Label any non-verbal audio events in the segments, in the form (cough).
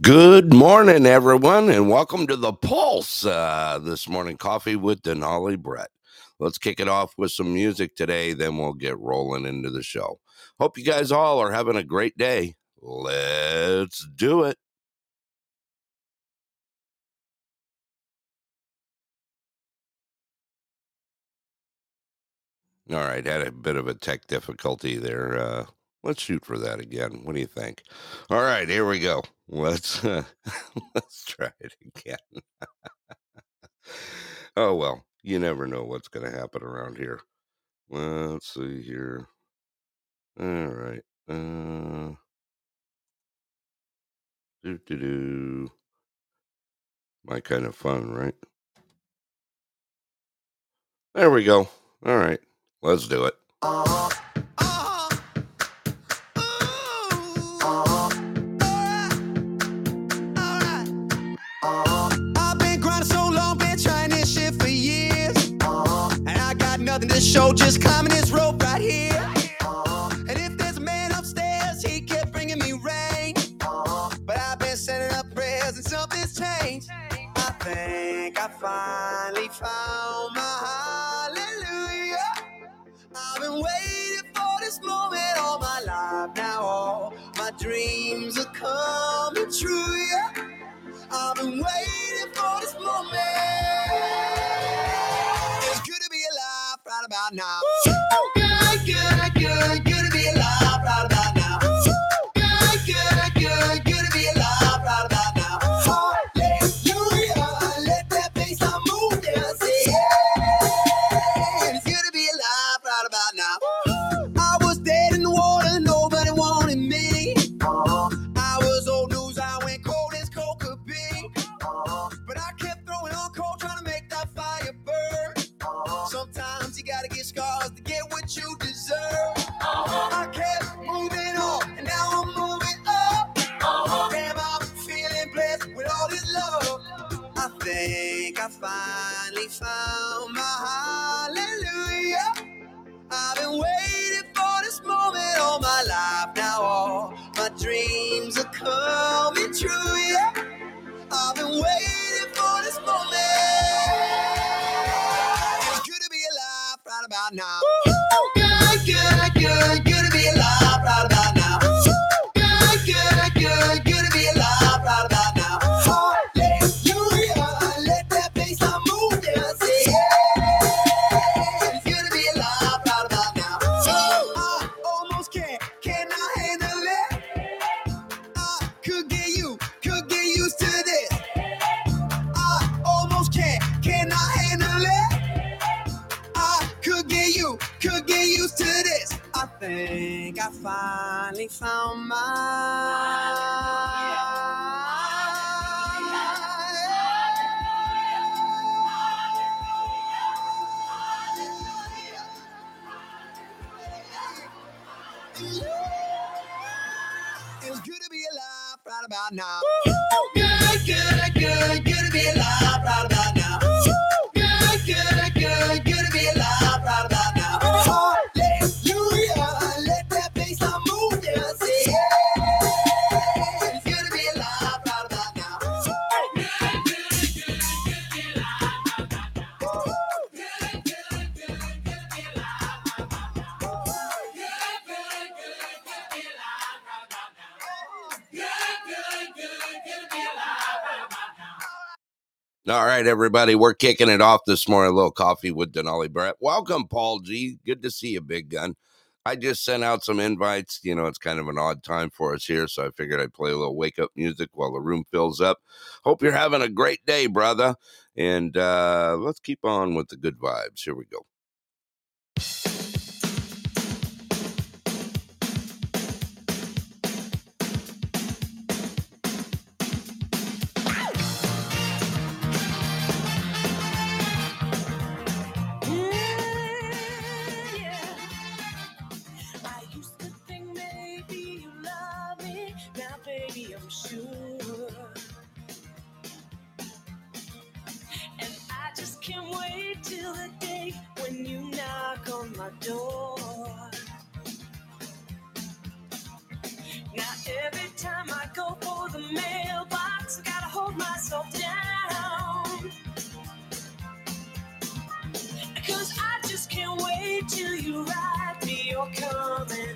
Good morning, everyone, and welcome to the Pulse uh, this morning. Coffee with Denali Brett. Let's kick it off with some music today, then we'll get rolling into the show. Hope you guys all are having a great day. Let's do it. All right, had a bit of a tech difficulty there. Uh, let's shoot for that again. What do you think? All right, here we go. Let's uh, (laughs) let's try it again. (laughs) oh well, you never know what's going to happen around here. Let's see here. All right. Uh, do do do. My kind of fun, right? There we go. All right, let's do it. Show, just climbing this rope right here. And if there's a man upstairs, he kept bringing me rain. But I've been sending up prayers and something's changed. I think I finally found my hallelujah. I've been waiting for this moment all my life. Now all my dreams are coming true. Yeah. I've been waiting alive are coming true. Yeah, I've been waiting for this moment. It's good to be alive right about now. Finally found my It's good to be alive right about now. Right, everybody, we're kicking it off this morning. A little coffee with Denali Brett. Welcome, Paul G. Good to see you, big gun. I just sent out some invites. You know, it's kind of an odd time for us here, so I figured I'd play a little wake up music while the room fills up. Hope you're having a great day, brother. And uh, let's keep on with the good vibes. Here we go. Coming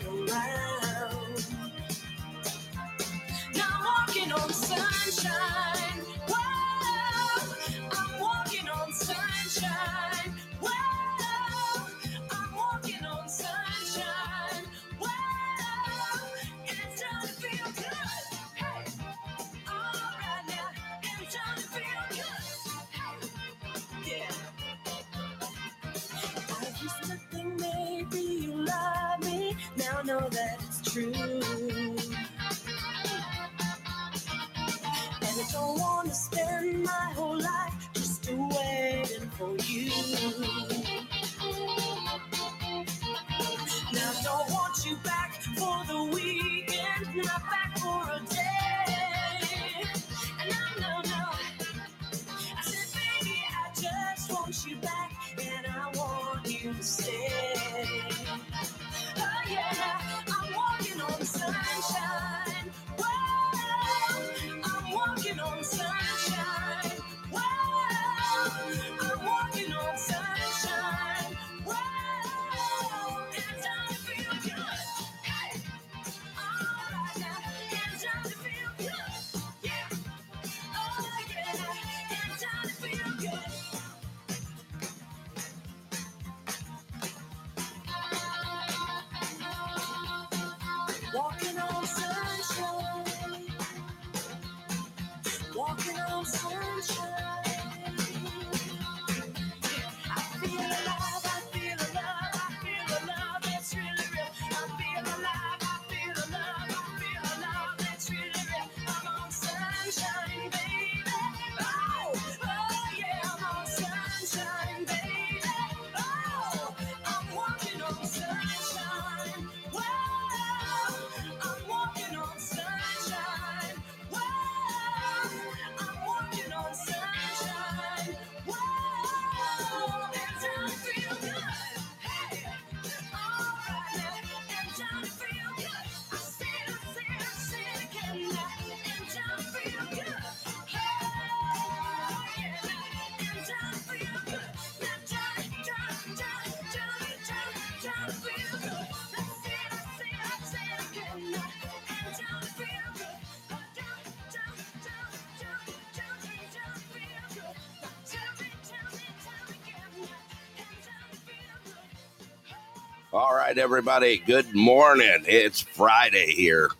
right, everybody. Good morning. It's Friday here.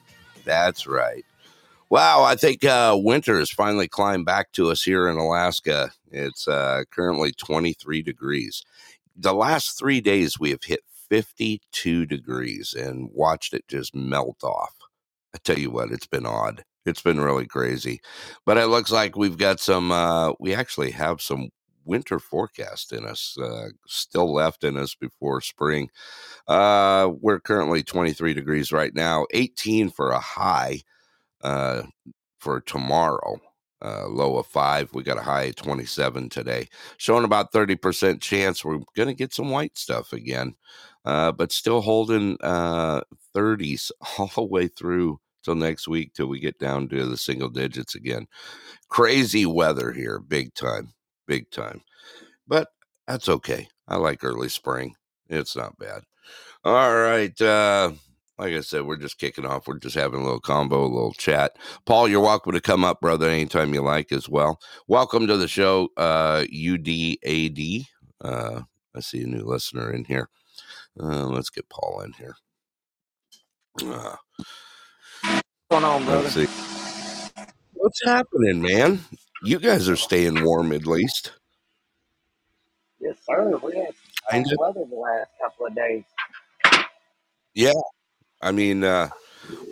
That's right. Wow, I think uh, winter has finally climbed back to us here in Alaska. It's uh, currently 23 degrees. The last three days, we have hit 52 degrees and watched it just melt off. I tell you what, it's been odd. It's been really crazy. But it looks like we've got some, uh, we actually have some winter forecast in us, uh, still left in us before spring. Uh, we're currently 23 degrees right now, 18 for a high uh, for tomorrow. Uh, low of five. We got a high of 27 today, showing about 30% chance we're going to get some white stuff again, uh, but still holding uh, 30s (laughs) all the way through till next week till we get down to the single digits again. Crazy weather here, big time, big time. But that's okay. I like early spring. It's not bad. All right. Uh, like I said, we're just kicking off. We're just having a little combo, a little chat. Paul, you're welcome to come up, brother, anytime you like as well. Welcome to the show, uh, UDAD. Uh, I see a new listener in here. Uh, let's get Paul in here. Uh, going on, brother? What's happening, man? You guys are staying warm at least. Yes, sir. We had nice weather the last couple of days. Yeah. I mean, uh,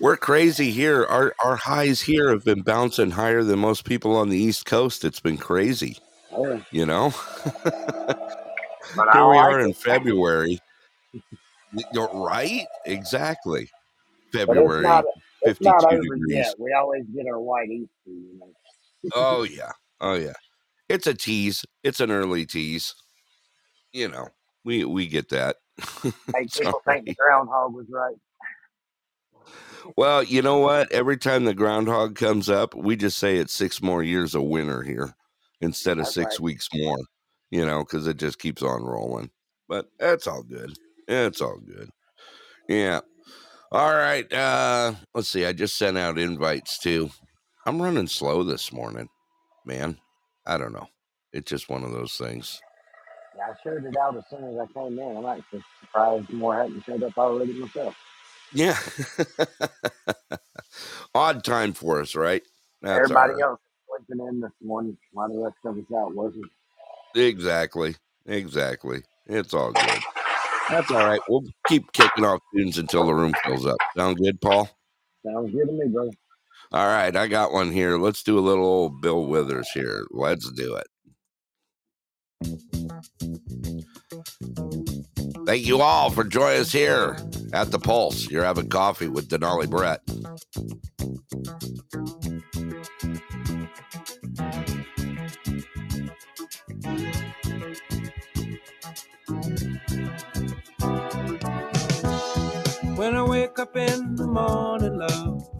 we're crazy here. Our our highs here have been bouncing higher than most people on the East Coast. It's been crazy, Oh, you know. (laughs) here we like are in. (laughs) February. You're right, exactly. But it's February, not it's not fifty-two over degrees. yet. We always get our white Easter, you know. Oh yeah, oh yeah. It's a tease. It's an early tease. You know, we we get that. Make (laughs) people think the groundhog was right. Well, you know what? Every time the groundhog comes up, we just say it's six more years of winter here instead of That's six right. weeks more, you know, because it just keeps on rolling. But that's all good. It's all good. Yeah. All right. Uh let's see. I just sent out invites too. I'm running slow this morning, man. I don't know. It's just one of those things. Yeah, I showed it out as soon as I came in. I'm actually surprised more hadn't showed up already myself. Yeah. (laughs) Odd time for us, right? That's Everybody right. else sleeping in this morning while the rest of us out working. Exactly. Exactly. It's all good. That's all right. We'll keep kicking off tunes until the room fills up. Sound good, Paul? Sounds good to me, brother. All right, I got one here. Let's do a little old Bill Withers here. Let's do it. Thank you all for joining us here at the Pulse. You're having coffee with Denali Brett. When I wake up in the morning, love,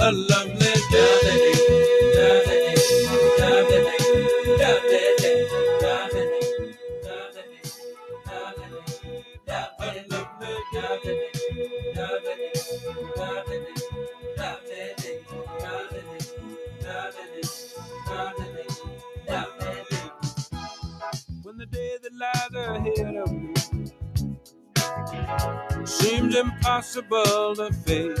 a lovely day. The day that seems impossible to face.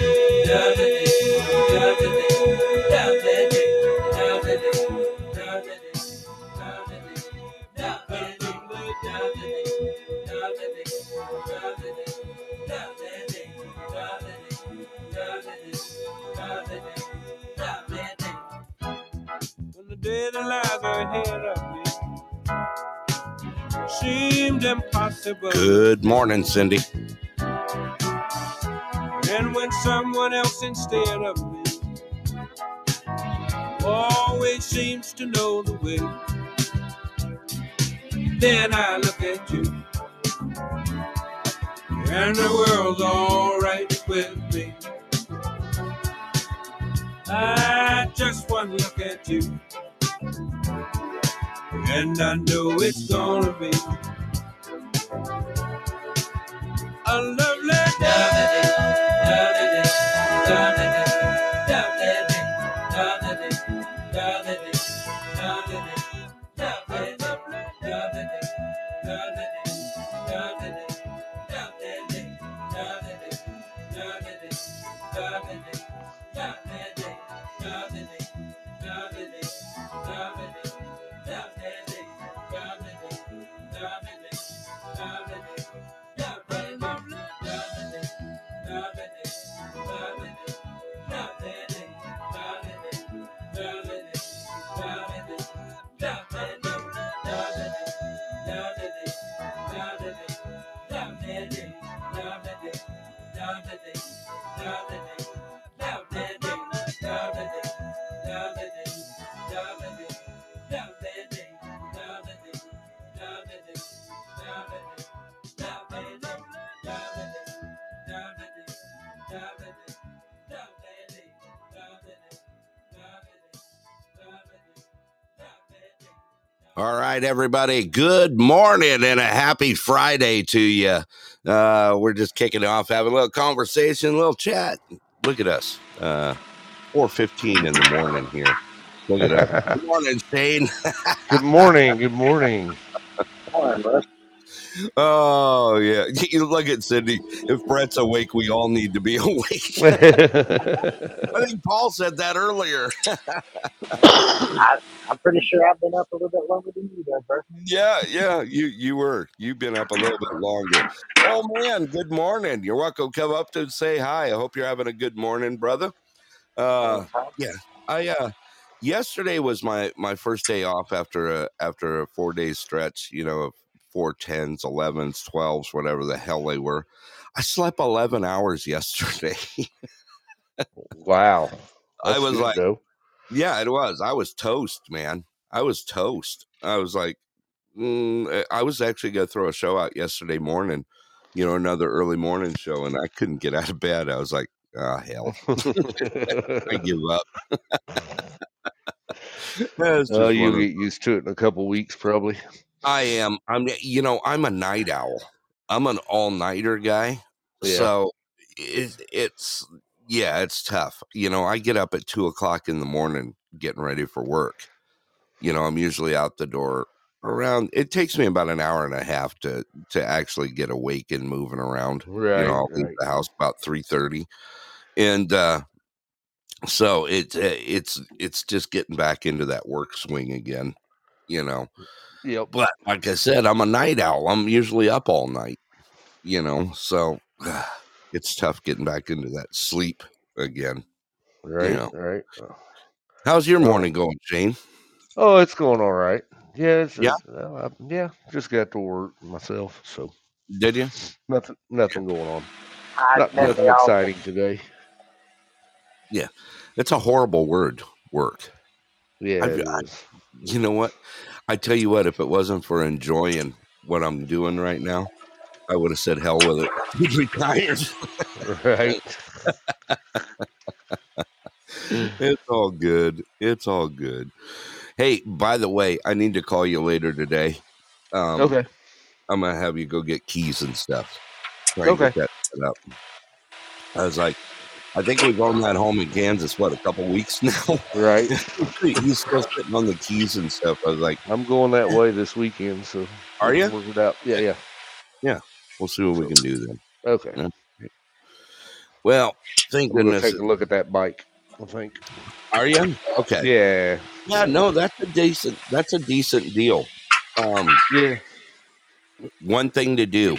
Good morning, Cindy. And when someone else instead of me always seems to know the way, then I look at you, and the world's alright with me. I just one look at you, and I know it's gonna be a lovely All right, everybody. Good morning and a happy Friday to you. Uh, we're just kicking off, having a little conversation, a little chat. Look at us. Uh, 4.15 in the morning here. Look at that. (laughs) Good morning, Shane. (laughs) Good morning. Good morning. Morning, bud. Oh yeah, (laughs) you look at Cindy. If Brett's awake, we all need to be (laughs) awake. (laughs) I think Paul said that earlier. I, I'm pretty sure I've been up a little bit longer than you, did, bro. yeah, yeah, you you were. You've been up a little bit longer. Oh man, good morning. You're welcome. Come up to say hi. I hope you're having a good morning, brother. Uh, yeah, I uh yesterday was my my first day off after a after a four day stretch, you know, of four tens, elevens, twelves, whatever the hell they were. I slept eleven hours (laughs) yesterday. wow. I was like, though. yeah, it was. I was toast, man. I was toast. I was like, mm, eh, I was actually gonna throw a show out yesterday morning, you know, another early morning show, and I couldn't get out of bed. I was like, ah, hell, (laughs) I give up. (laughs) That's oh, one of- get used to it in a couple weeks, probably. I am. I'm. You know, I'm a night owl. I'm an all nighter guy. Yeah. So it, it's yeah, it's tough. You know, I get up at two o'clock in the morning getting ready for work. You know, I'm usually out the door around. It takes me about an hour and a half to to actually get awake and moving around. Right. you know, I'll leave the house about three thirty, and uh, so it's it's it's just getting back into that work swing again. You know, Yep. but like I said, I'm a night owl. I'm usually up all night, you know, so it's tough getting back into that sleep again. Right. know. Right. How's your morning going, Shane? Oh, it's going all right. Yeah. It's, Yeah? uh, I- yeah. Just got to work myself, so Did you? nothing. Nothing going on. I Not, nothing they all- exciting today. Yeah, it's a horrible word, work. Yeah. I've- I- You know what? I tell you what, if it wasn't for enjoying what I'm doing right now, I would have said hell with it. (laughs) He's retired. right. (laughs) it's all good. It's all good. Hey, by the way, I need to call you later today. Um, okay. I'm gonna have you go get keys and stuff. Okay. that set up. I was like, I think we've owned that home in Kansas what a couple weeks (laughs) now. Right. (laughs) He's still sitting on the keys and stuff. I was like, I'm going that way this weekend, so Are you? Work it out. Yeah. Yeah. Yeah. we'll see what we can do then. Okay. Yeah. Well, thank We're gonna goodness. take a look at that bike. I think. Are you okay? Yeah. Yeah, no, that's a decent. That's a decent deal. Um, Yeah. one thing to do.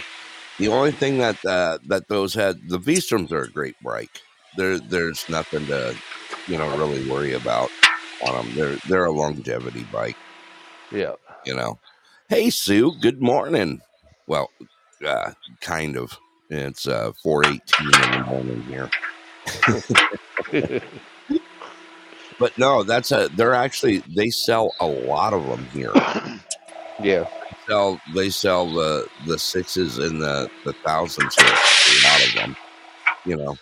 The only thing that uh, that those had the V Stroms are a great bike. There, there's nothing to, you know, really worry about on them. They're they're a longevity bike. Yeah. You know. Hey Sue, good morning. Well, uh, kind of. It's uh, four eighteen in the morning here. (laughs) But no, that's a. They're actually they sell a lot of them here. yeah. sell they sell the the sixes and the the thousands here a lot of them you know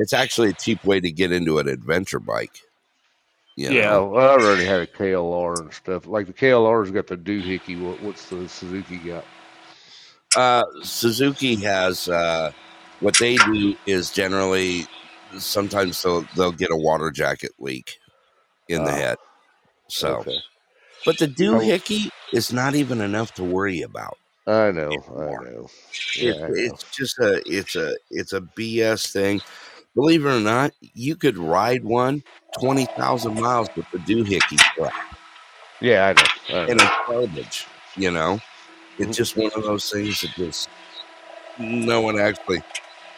it's actually a cheap way to get into an adventure bike you Yeah. know? I already had a KLR and stuff. Like the KLR's got the doohickey. What, what's the Suzuki got? uh suzuki has uh what they do is generally sometimes they'll they'll get a water jacket leak in the Ah, head so Okay. but the doohickey is not even enough to worry about I know. anymore. I know. It, I know. it's just a it's a it's a BS thing. Believe it or not, you could ride one 20,000 miles with the doohickey Yeah. I know. I and know. it's garbage. You know, it's just one of those things that just no one actually.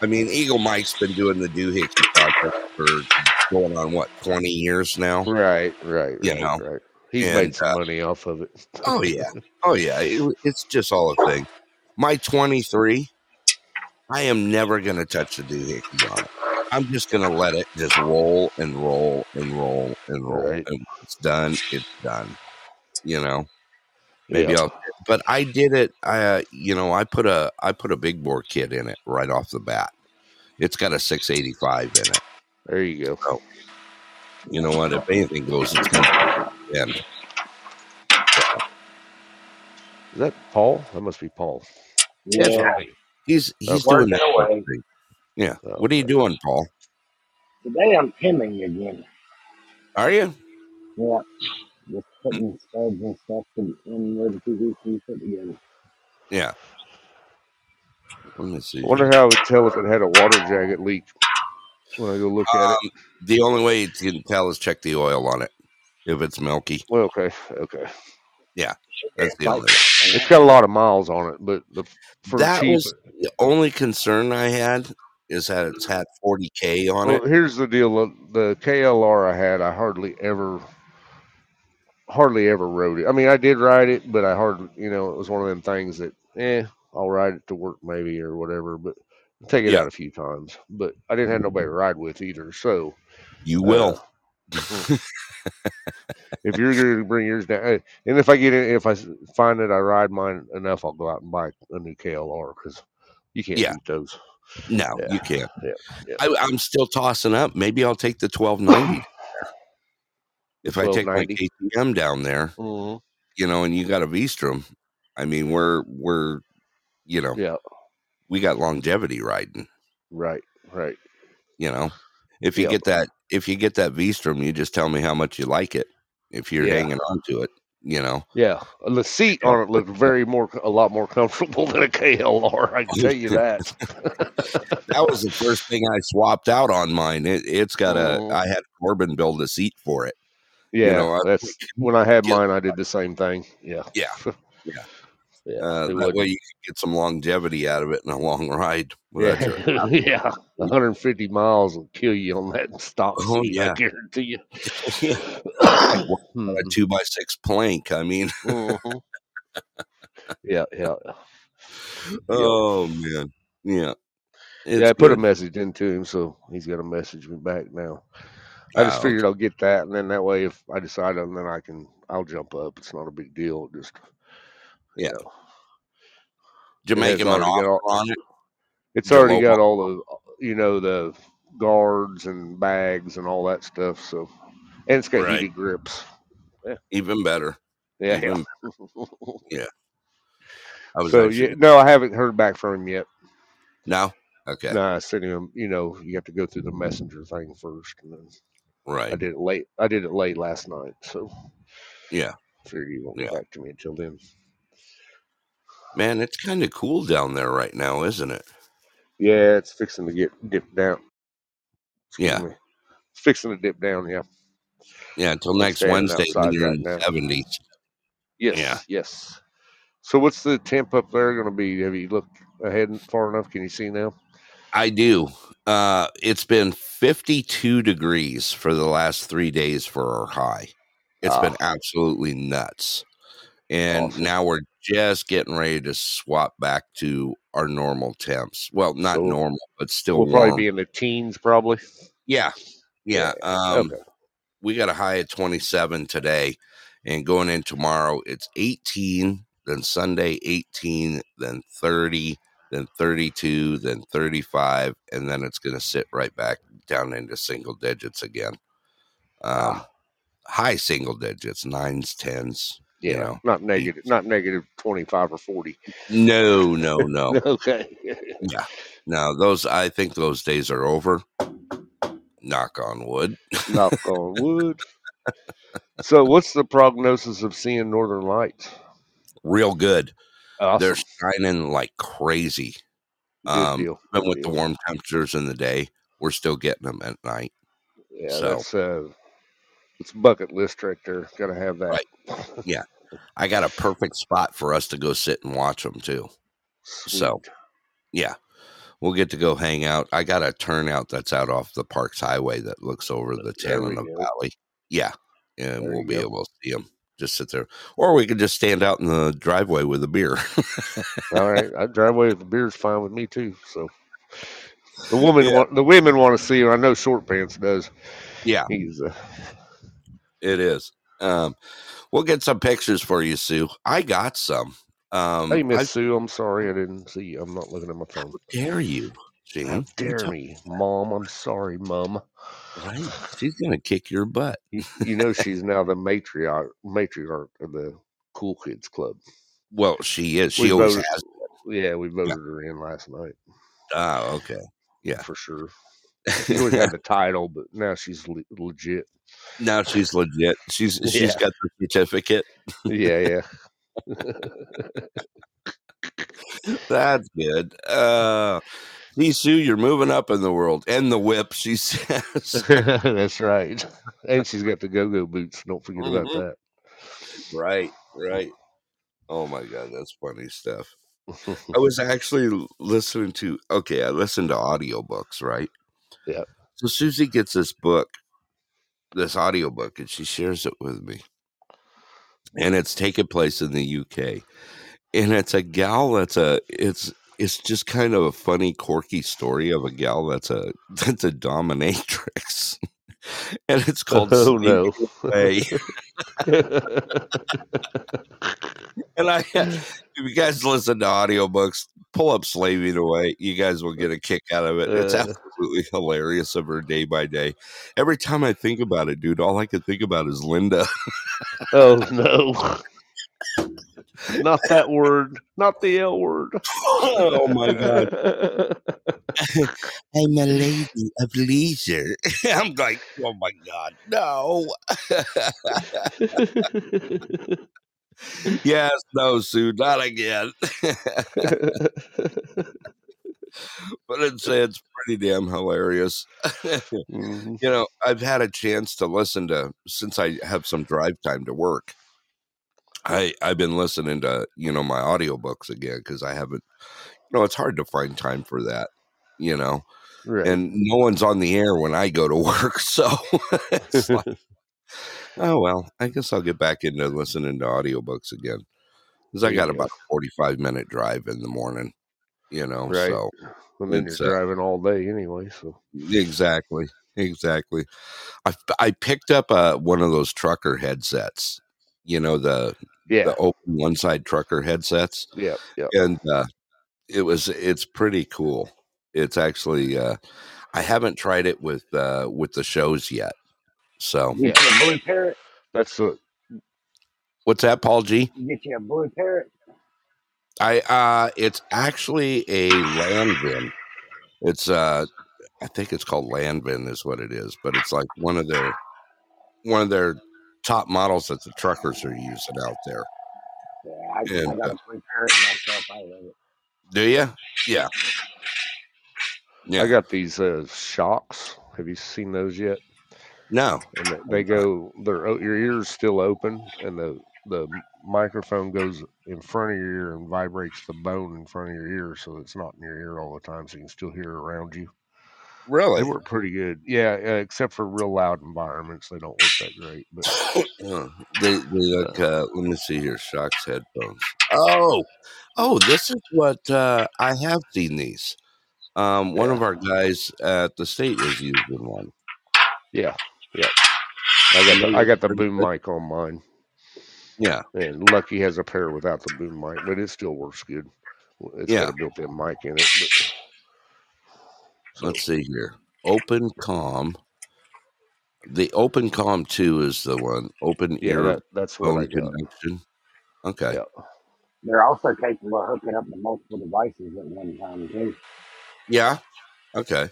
I mean, Eagle Mike's been doing the doohickey project for going on what 20 years now. Right. Right. You right, know, Right. He's and, made some uh, money off of it. Oh (laughs) yeah, oh yeah. It, it's just all a thing. My 23, I am never gonna touch the doohickey on it. I'm just gonna let it just roll and roll and roll and roll, Right. and when it's done, it's done. You know, maybe Yeah. I'll. But I did it. I, uh, you know, I put a I put a big bore kit in it right off the bat. It's got a 685 in it. There you go. You know what? If anything goes, it's gonna end. Is that Paul? That must be Paul. Yeah. He's he's Working doing that. Away. work thing. Yeah. Oh, What are you doing, Paul? Today I'm pimming again. Are you? Yeah, just putting studs and stuff in, in where the TV can fit together. Yeah. Let me see. I wonder how I would tell if it had a water jacket leak when I go look at Um, it. the only way you can tell is check the oil on it. If it's milky, Well, okay, okay. Yeah, that's the only. It's got a lot of miles on it, but the for That cheap. was the only concern I had is that it's had 40k on Well, it. here's the deal: the- the KLR I had, I hardly ever, hardly ever rode it. I mean, I did ride it, but I hardly, you know, it was one of them things that, eh, I'll ride it to work maybe or whatever, but I'll take it Yeah. out a few times. But I didn't have nobody to ride with either, so You will. uh, (laughs) if you're going to bring yours down, and if I get it, if I find that I ride mine enough, I'll go out and buy a new KLR because you can't Yeah. beat those. No, yeah. you can't. Yeah, yeah. I, I'm still tossing up. Maybe I'll take the 1290. if I take my 1290. KTM down there, hmm you know, and you got a V-Strom, I mean, we're we're, you know, Yeah, we got longevity riding. right, right. You know, if you get that, if you get that V-Strom, you just tell me how much you like it. If you're hanging on to it, you know. Yeah, the seat on it looked very more, a lot more comfortable than a KLR. I can tell you that. (laughs) That was the first thing I swapped out on mine. It, it's got a. Mhm. I had Corbin build a seat for it. yeah, know, I- that's when I had mine. I did the same thing. Yeah, Yeah, (laughs) yeah. Yeah. Uh, that way you can get some longevity out of it in a long (laughs) ride. (laughs) without yeah, yeah. 150 miles will kill you on that stock Oh, seat. yeah. I guarantee you. (laughs) (coughs) a Mhm, two by six plank. I mean, mhm. yeah, yeah. oh man, yeah. It's yeah, I put a message into him, so he's got to message me back now. I just figured I'll get that, and then that way, if I decide, and then I can, I'll jump up. It's not a big deal. Just, Yeah. know, Did you it make has him an already got offer on it? it's already got all the, you know, the guards and bags and all that stuff. So, and it's got Right. heated grips. Even better. Yeah, Even, (laughs) yeah. I was so actually yeah, no, I haven't heard back from him yet. no. Okay, No, I sent him. You know, you have to go through the messenger thing first, and then right. I did it late. I did it late last night, so Yeah, figured he won't Yeah. get back to me until then. Man, it's kind of cool down there right now, isn't it? Yeah, it's fixing to get dipped down. Excuse Yeah. me. It's fixing to dip down. Yeah. Yeah, until next Wednesday when you're right in the seventies. Yes. Yeah. Yes. So what's the temp up there going to be? Have you looked ahead far enough? Can you see now? I do. Uh, it's been 52 degrees for the last three days for our high. It's been Ah. absolutely nuts. And Awesome. now we're just getting ready to swap back to our normal temps. Well, not So normal, but still We'll warm. probably be in the teens, probably. yeah. Yeah. Um, okay. we got a high of 27 today and going in tomorrow it's 18 then sunday 18 then 30 then 32 then 35 and then it's going to sit right back down into single digits again um Ah. high single digits nines tens Yeah. you know Not negative. Not negative twenty-five or forty. no no no (laughs) okay. yeah no those i think those days are over knock on wood Knock (laughs) on wood. So, what's the prognosis of seeing Northern Lights? real good Awesome. they're shining like crazy Good um deal. Good with the warm temperatures in the day we're still getting them at night Yeah, so- that's uh, it's bucket list right there. Got to have that. Right. i got a perfect spot for us to go sit and watch them too So, yeah we'll get to go hang out i got a turnout that's out off the parks highway that looks over the There we Tanana go. valley yeah and There we'll be go. able to see them just sit there or we could just stand out in the driveway with a beer All right, I drive away with the beer's fine with me too. So the woman, Yeah. want, the women want to see her. I know Short Pants does. yeah He's uh, it is um we'll get some pictures for you sue i got some um hey I- Miss Sue, I'm sorry I didn't see you. I'm not looking at my phone. dare you Gene? How dare me, Mom? I'm sorry, Mom. Right. She's gonna kick your butt. You, you know she's now the matriarch matriarch of the Cool Kids Club. Well, she is. She We always voted- has. Yeah, we voted her in last night Oh, okay. Yeah. for sure. She's always had the (laughs) title, but now she's le- legit. now she's legit. She's (laughs) she's Yeah. got the certificate. Yeah, yeah. (laughs) That's good. Uh, Sue, you're moving up in the world, and the whip. She says, That's right. And she's got the go-go boots. Don't forget about Mhm. that. right, right. Oh my god, that's funny stuff. I was actually listening to. Okay, I listened to audiobooks, right? Yep. So Susie gets this book, this audiobook, and she shares it with me. And it's taking place in the UK. And it's a gal that's a it's it's just kind of a funny, quirky story of a gal that's a (laughs) that's a dominatrix. (laughs) and it's called oh Slaving no. Away. (laughs) And I (laughs) if you guys listen to audiobooks, pull up Slaving Away. You guys will get a kick out of it. It's Uh. absolutely hilarious of her day by day. Every time I think about it, dude, all I can think about is Linda. oh no. Not that word. Not the L word. (laughs) oh my god. (laughs) I'm a lady of leisure. (laughs) I'm like, oh my god, no. yes, no, Sue, not again. but it's it's pretty damn hilarious. Mhm. you know, I've had a chance to listen to since I have some drive time to work. I I've been listening to you know my audiobooks again because I haven't. You know, it's hard to find time for that. You know, Right. and no one's on the air when I go to (laughs) work, so it's like, (laughs) oh well. I guess I'll get back into listening to audiobooks again because I got about a forty-five minute drive in the morning. You know, Right. so and then you're uh, driving all day anyway, so Exactly. Exactly. I I picked up uh one of those trucker headsets. You know the yeah. the open one side trucker headsets, Yeah. Yeah. and uh, it was it's pretty cool. It's actually uh, I haven't tried it with uh, with the shows yet. So Yeah. BlueParrott. That's the what's that, Paul G? You get you a BlueParrott. I uh, it's actually a Landvin. It's uh, I think it's called Landvin is what it is, but it's like one of their one of their top models that the truckers are using out there. Yeah, I, I got uh, a blue myself. I love it. Do you? Yeah. Yeah. I got these uh, Shokz. Have you seen those yet? No. And they, they go, they're o- your ears still open, and the the microphone goes in front of your ear and vibrates the bone in front of your ear, so it's not in your ear all the time, so you can still hear around you. Really? They work pretty good. Yeah, uh, except for real loud environments, they don't work that great. But (coughs) Uh, they, they look. Uh, let me see here. Shokz headphones. Oh, oh, this is what uh, I have seen these. Um, one of our guys at the state was using one. yeah, yeah. I got the, I got the boom mic on mine, Yeah, and Lucky has a pair without the boom mic, but it still works good. It's Yeah. got a built-in mic in it. But, let's see here. Open Com. The OpenComm two is the one. Open yeah, ear that, that's what I phone got. Okay. Yeah. They're also capable of hooking up to multiple devices at one time too. Yeah. Okay.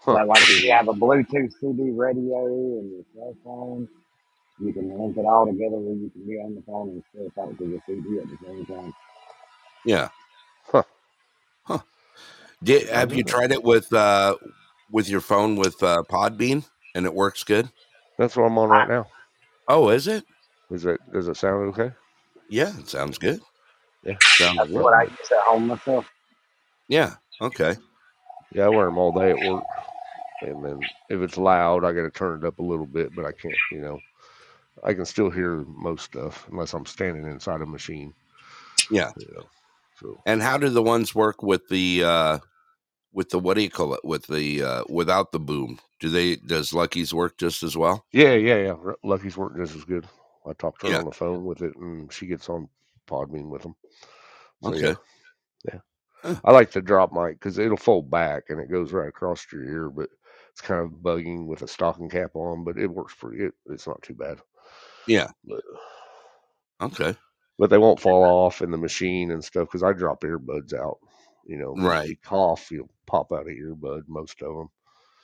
Huh. So like if you have a Bluetooth CD radio and your cell phone, you can link it all together where you can be on the phone and still talk to the CD at the same time. Yeah. Huh. Huh. Did, have you tried it with uh with your phone with uh, Podbean and it works good? That's what I'm on right now. Oh, is it? Is it? Does it sound okay? Yeah, it sounds good. Yeah. Sounds That's good. what I use at home myself. Yeah. Okay. Yeah, I wear them all day at work, and then if it's loud, I got to turn it up a little bit, but I can't. You know, I can still hear most stuff unless I'm standing inside a machine. Yeah. You know, so And how do the ones work with the uh with the what do you call it with the uh without the boom? Do they does Lucky's work just as well? yeah, yeah, yeah. R- Lucky's work just as good. I talked to her Yeah. on the phone with it, and she gets on Podbean with them. So, Okay. yeah. Yeah. Huh. I like the drop mic because it'll fold back and it goes right across your ear, but it's kind of bugging with a stocking cap on, but it works pretty. It, it's not too bad. Yeah. But, Okay. But they won't fall off in the machine and stuff because I drop earbuds out. You know, Right. You cough, you'll pop out of earbud, most of them.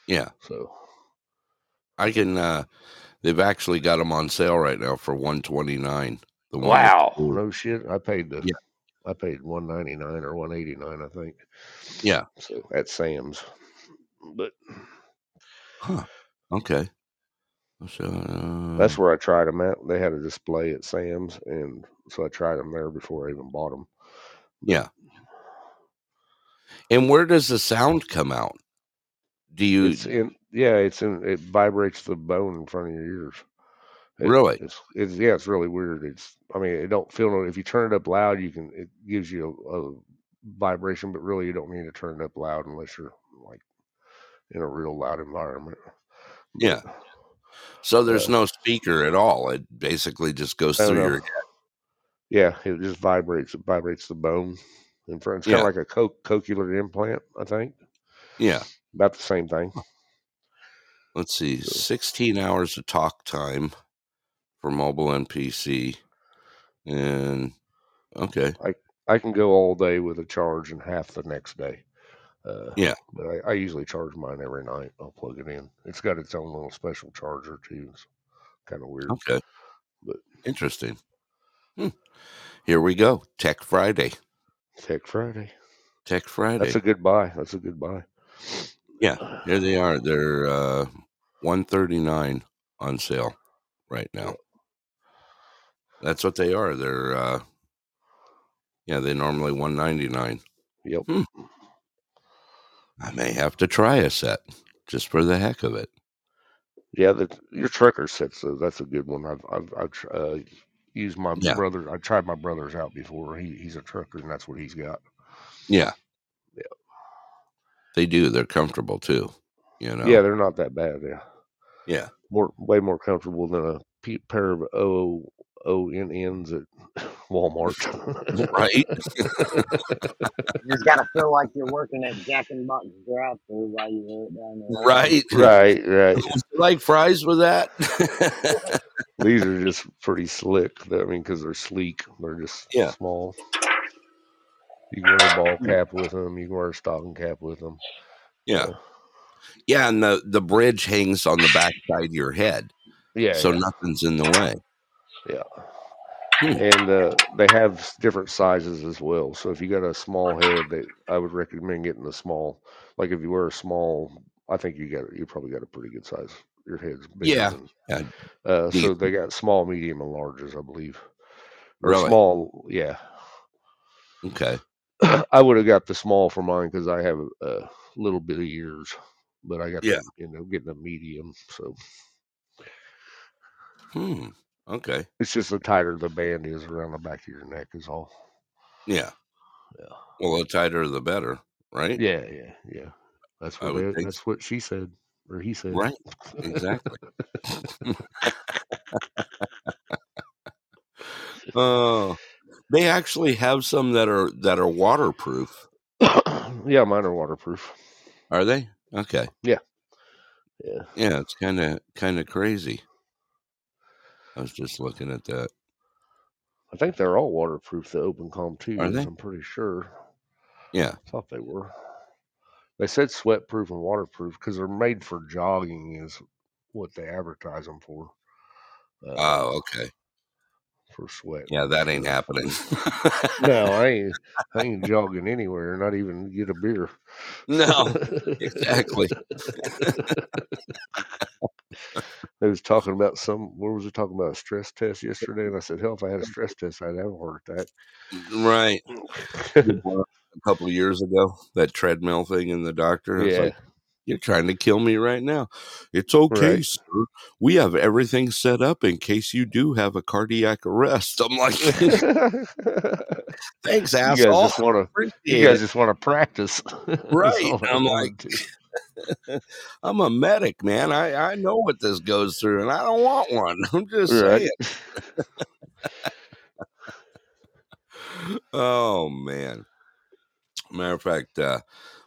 Yeah. So I can. uh They've actually got them on sale right now for one twenty nine. The one wow, the no shit. I paid the Yeah. I paid one ninety nine or one eighty nine, I think. Yeah. So at Sam's, but Huh. Okay. So, uh, that's where I tried them at. They had a display at Sam's, and so I tried them there before I even bought them. yeah. And where does the sound come out? Do you It's in yeah, it's in it vibrates the bone in front of your ears. It- Really? It's, it's yeah, it's really weird. It's I mean, it don't feel no. If you turn it up loud, you can it gives you a, a vibration, but really you don't need to turn it up loud unless you're like in a real loud environment. Yeah. So there's uh, no speaker at all. It basically just goes through know. your Yeah, it just vibrates. It vibrates the bone in front. It's kind Yeah. of like a co- cochlear implant, I think. Yeah. About the same thing. Let's see. So- 16 hours of talk time for mobile and PC. And okay. I can go all day with a charge and half the next day. Uh, Yeah. But I, I usually charge mine every night. I'll plug it in. It's got its own little special charger too. It's kind of weird. Okay. But- Interesting. Hmm. Here we go. Tech Friday. Tech Friday. Tech Friday. That's a good buy. That's a good buy. Yeah. Here they are. They're uh 139 on sale right now. That's what they are. They're uh yeah, they normally 199. Yep. I may have to try a set just for the heck of it. Yeah, the, your trucker sets. So that's a good one. I've I've, I've uh, used my Yeah. brother. I tried my brother's out before. He he's a trucker, and that's what he's got. Yeah. Yeah. They do. They're comfortable too. You know. Yeah, they're not that bad. Yeah, Yeah. more way more comfortable than a pair of O O N N's at (laughs) Walmart. (laughs) Right. (laughs) You just gotta feel like you're working at Jack and Box drive through while you're down there. right. right, right. You like fries with that? These are just pretty slick. I mean, because they're sleek. They're just Yeah. small. You can wear a ball cap with them. You can wear a stocking cap with them. yeah. Yeah, and the the bridge hangs on the back side of your head, Yeah. so yeah. nothing's in the way. Yeah. Hmm. And uh, they have different sizes as well. So if you got a small head, they, I would recommend getting the small. Like if you wear a small, I think you got you probably got a pretty good size. Your head's bigger Yeah, Than, uh, so they got small, medium, and larges, I believe. Or Really? small, yeah. Okay. (clears throat) I would have got the small for mine because I have a, a little bit of ears, but I got Yeah. the, you know getting a medium. So Hmm. Okay. it's just the tighter the band is around the back of your neck is all. Yeah. Yeah. Well, the tighter the better, right? Yeah, yeah, yeah. That's what that's what she said or he said. Right. (laughs) Exactly. Oh, they actually have some that are that are waterproof. (coughs) yeah, mine are waterproof. Are they? Okay. Yeah. Yeah, Yeah, it's kind of kind of crazy. I was just looking at that. I think they're all waterproof. The OpenComm too. Are they? I'm pretty sure. Yeah. I thought they were. They said sweat proof and waterproof because they're made for jogging, is what they advertise them for. Uh, Oh, okay. for sweat. Yeah, that ain't happening. No, I (laughs) ain't. I ain't jogging anywhere. Not even get a beer. no, (laughs) exactly. (laughs) They was talking about some. What was it talking about? A stress test yesterday, and I said, "Hell, if I had a stress test, I'd have a heart attack." Right. A couple of years ago, that treadmill thing in the doctor. Yeah, like, You're trying to kill me right now. It's okay, Right. sir. We have everything set up in case you do have a cardiac arrest. I'm like, (laughs) thanks, you guys asshole. just want to. You guys just want to practice, (laughs) Right. I'm like. (laughs) I'm a medic, man. I, I know what this goes through, and I don't want one. I'm just right. saying. Oh man. Matter of fact, uh,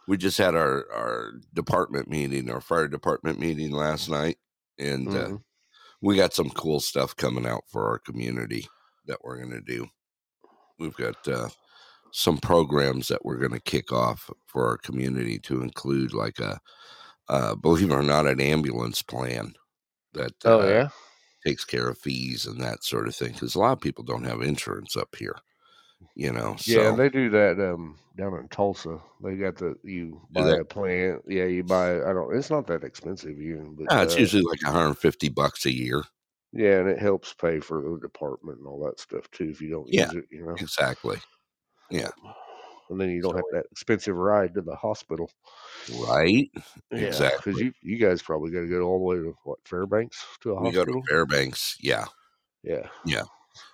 we just had our our department meeting, our fire department meeting last night, and uh, Mhm. we got some cool stuff coming out for our community that we're going to do. We've got uh, some programs that we're going to kick off for our community to include like a uh, believe it or not, an ambulance plan that Oh uh, yeah. takes care of fees and that sort of thing. Because a lot of people don't have insurance up here, you know. Yeah, So they do that um down in Tulsa. They got the you Do buy they? a plant. Yeah, you buy. I don't. It's not that expensive even, but yeah, it's uh, usually like 150 bucks a year. yeah, and it helps pay for the department and all that stuff too if you don't Yeah. use it. You know, Exactly. Yeah. (sighs) and then you don't So- have that expensive ride to the hospital. Right. Yeah, Exactly. because you you guys probably got to go all the way to what Fairbanks to a We go to Fairbanks. Yeah. Yeah. yeah,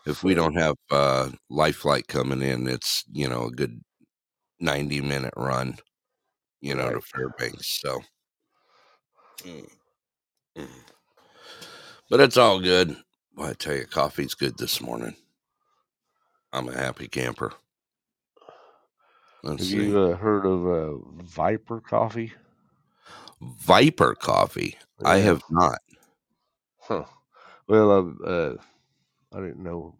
If we don't have uh, life flight coming in, it's you know a good 90 minute run, you know, to Fairbanks. So, Mm. Mm. but it's all good. Well, I tell you, coffee's good this morning. I'm a happy camper. Let's Have see. you uh, heard of uh, Viper Coffee? Viper coffee. I have not. Huh. Well, uh, uh, I didn't know.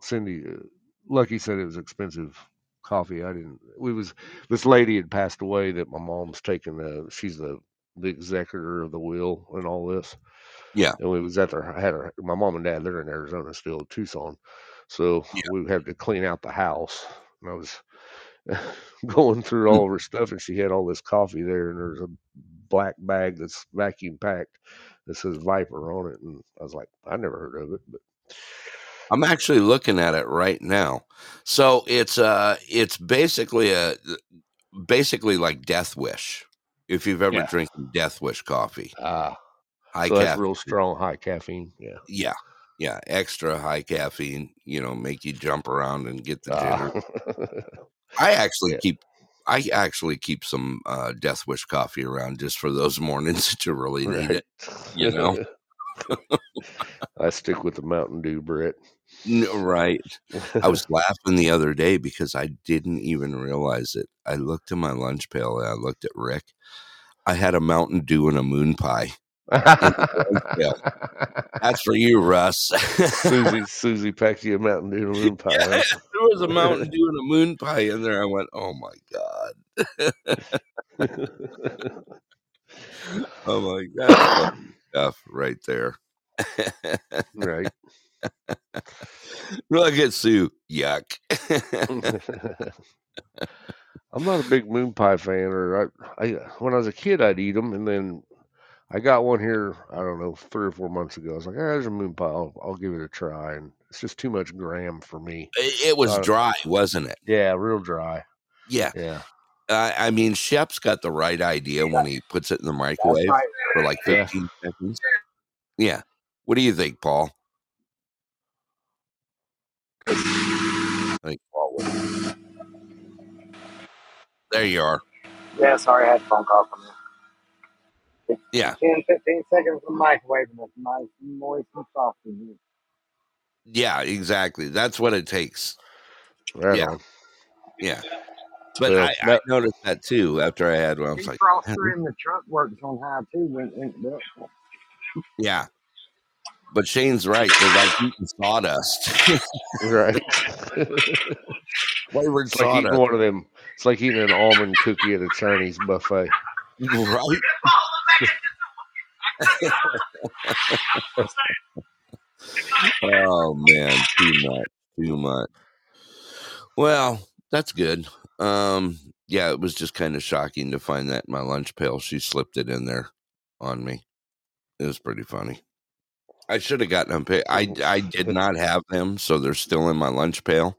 Cindy, uh, Lucky said it was expensive coffee. I didn't. We was this lady had passed away that my mom's taken. Uh, she's the the executor of the will and all this. Yeah. And we was at their I had her. My mom and dad. They're in Arizona still, Tucson. So Yeah. we had to clean out the house. And I was (laughs) going through all of her stuff, and she had all this coffee there, and there's a black bag that's vacuum packed that says Viper on it, and I was like, I never heard of it, but I'm actually looking at it right now. So it's uh it's basically a basically like Death Wish. If you've ever Yeah. drinking Death Wish coffee, ah, high so that's caffeine. real strong, high caffeine. Yeah. Yeah, yeah, extra high caffeine. You know, make you jump around and get the jitter. Ah. (laughs) I actually yeah. keep. I actually keep some uh, Death Wish coffee around just for those (laughs) mornings that you really need right. it. you know? (laughs) (laughs) I stick with the Mountain Dew, Brett. N- Right. I was (laughs) laughing the other day because I didn't even realize it. I looked in my lunch pail and I looked at Rick. I had a Mountain Dew and a moon pie. That's for you, Russ. Susie, (laughs) Susie packed you a Mountain Dew and a moon pie. Yeah, there was a Mountain Dew and a moon pie in there. I went, oh my God. oh my funny stuff right there. right. At Sue. Yuck. (laughs) I'm not a big moon pie fan, or I, I when I was a kid I'd eat them, and then I got one here. I don't know, three or four months ago. I was like, ah, there's a moon pie. I'll, I'll give it a try, and it's just too much gram for me. it was Uh, dry, wasn't it? Yeah, real dry. Yeah. Yeah, I, I mean, Shep's got the right idea when he puts it in the microwave right. for like Yeah. 15 seconds. Yeah. What do you think, Paul? I think Paul would. There you are. Yeah, sorry, I had a phone call from you. Yeah. 10, 15 seconds from the microwave, and it's nice and moist and soft in here. Yeah, exactly. That's what it takes. right Yeah. on. Yeah. But Well, I, I that- noticed that too after I had one. I was like, Defroster in the truck works on high too. When, when, yeah. But Shane's right. They're like eating sawdust. Right. (laughs) Flavored it's like eating one of them. It's like eating an almond cookie at a Chinese buffet. Right? (laughs) oh man, too much, too much. Well, that's good. Um, yeah, it was just kind of shocking to find that in my lunch pail. She slipped it in there on me. It was pretty funny. I should have gotten them. I I did not have them, so they're still in my lunch pail.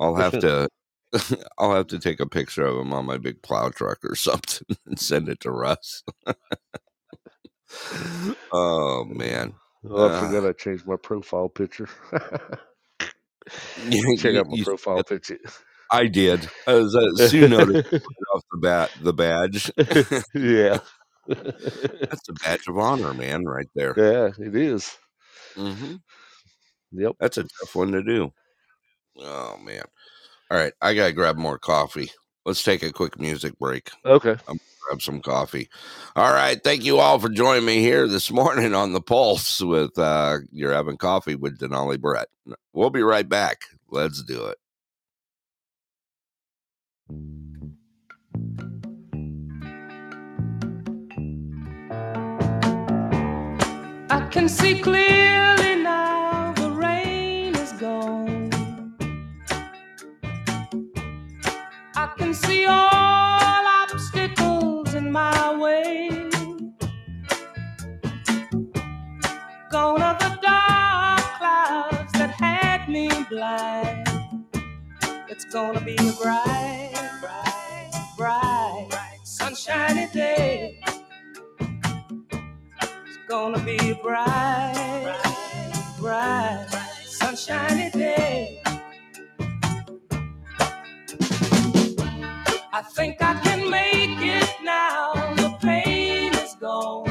I'll have to. (laughs) I'll have to take a picture of them on my big plow truck or (laughs) something and send it to Russ. (laughs) oh man. Oh, I forgot I changed my profile picture. You- Check you- out my you- profile picture. I did. As uh, Sue noticed (laughs) off the bat, the badge. (laughs) yeah. That's a badge of honor, man, right there. yeah, it is. hmm Yep. That's a tough one to do. Oh man. All right, I gotta grab more coffee. Let's take a quick music break. Okay. I'm- gonna grab some coffee. All right, thank you all for joining me here this morning on the Pulse with uh you're having coffee with Denali Brett. We'll be right back. Let's do it. I can see clearly now the rain is gone. I can see all obstacles in my way. Gone are the dark clouds that had me blind. Gonna be a bright, bright, bright, sunshiny day. It's gonna be a bright, bright, sunshiny day. I think I can make it now. The pain is gone.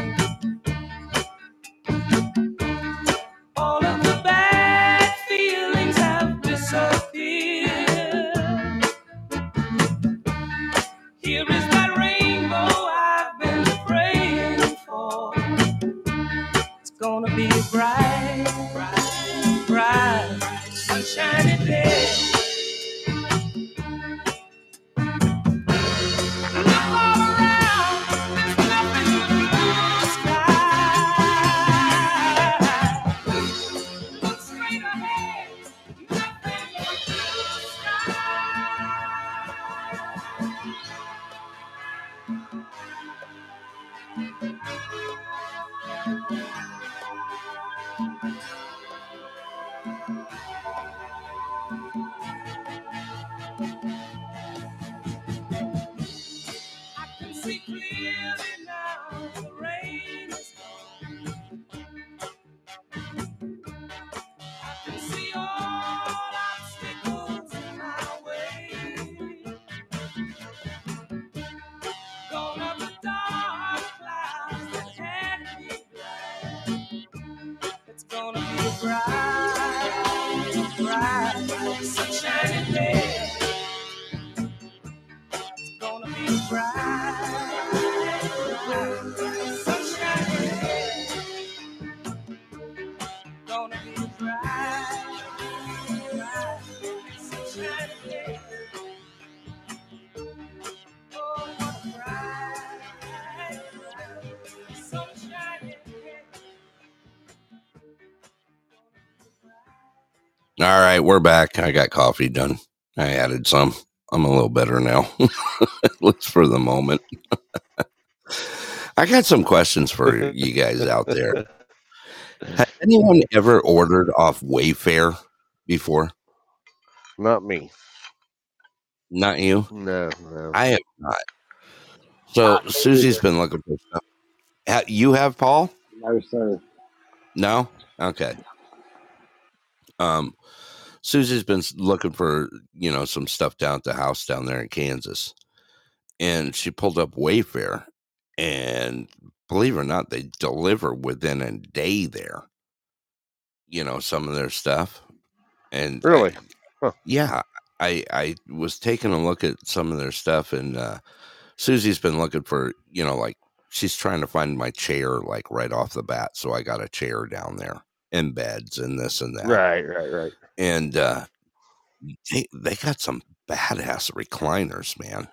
We're back. I got coffee done. I added some. I'm a little better now, (laughs) at least for the moment. (laughs) I got some questions for you guys out there. (laughs) Has anyone ever ordered off Wayfair before? Not me. Not you. No, no. I have not. So Not me Susie's either. been looking for stuff. You have Paul? No, sir. No. Okay. Um, Susie's been looking for you know some stuff down at the house down there in Kansas, and she pulled up Wayfair, and believe it or not, they deliver within a day there. You know some of their stuff, and I- Really? Huh. yeah, I I was taking a look at some of their stuff, and uh, Susie's been looking for you know like she's trying to find my chair like right off the bat, so I got a chair down there and beds and this and that Right, right, right. And uh they, they got some badass recliners man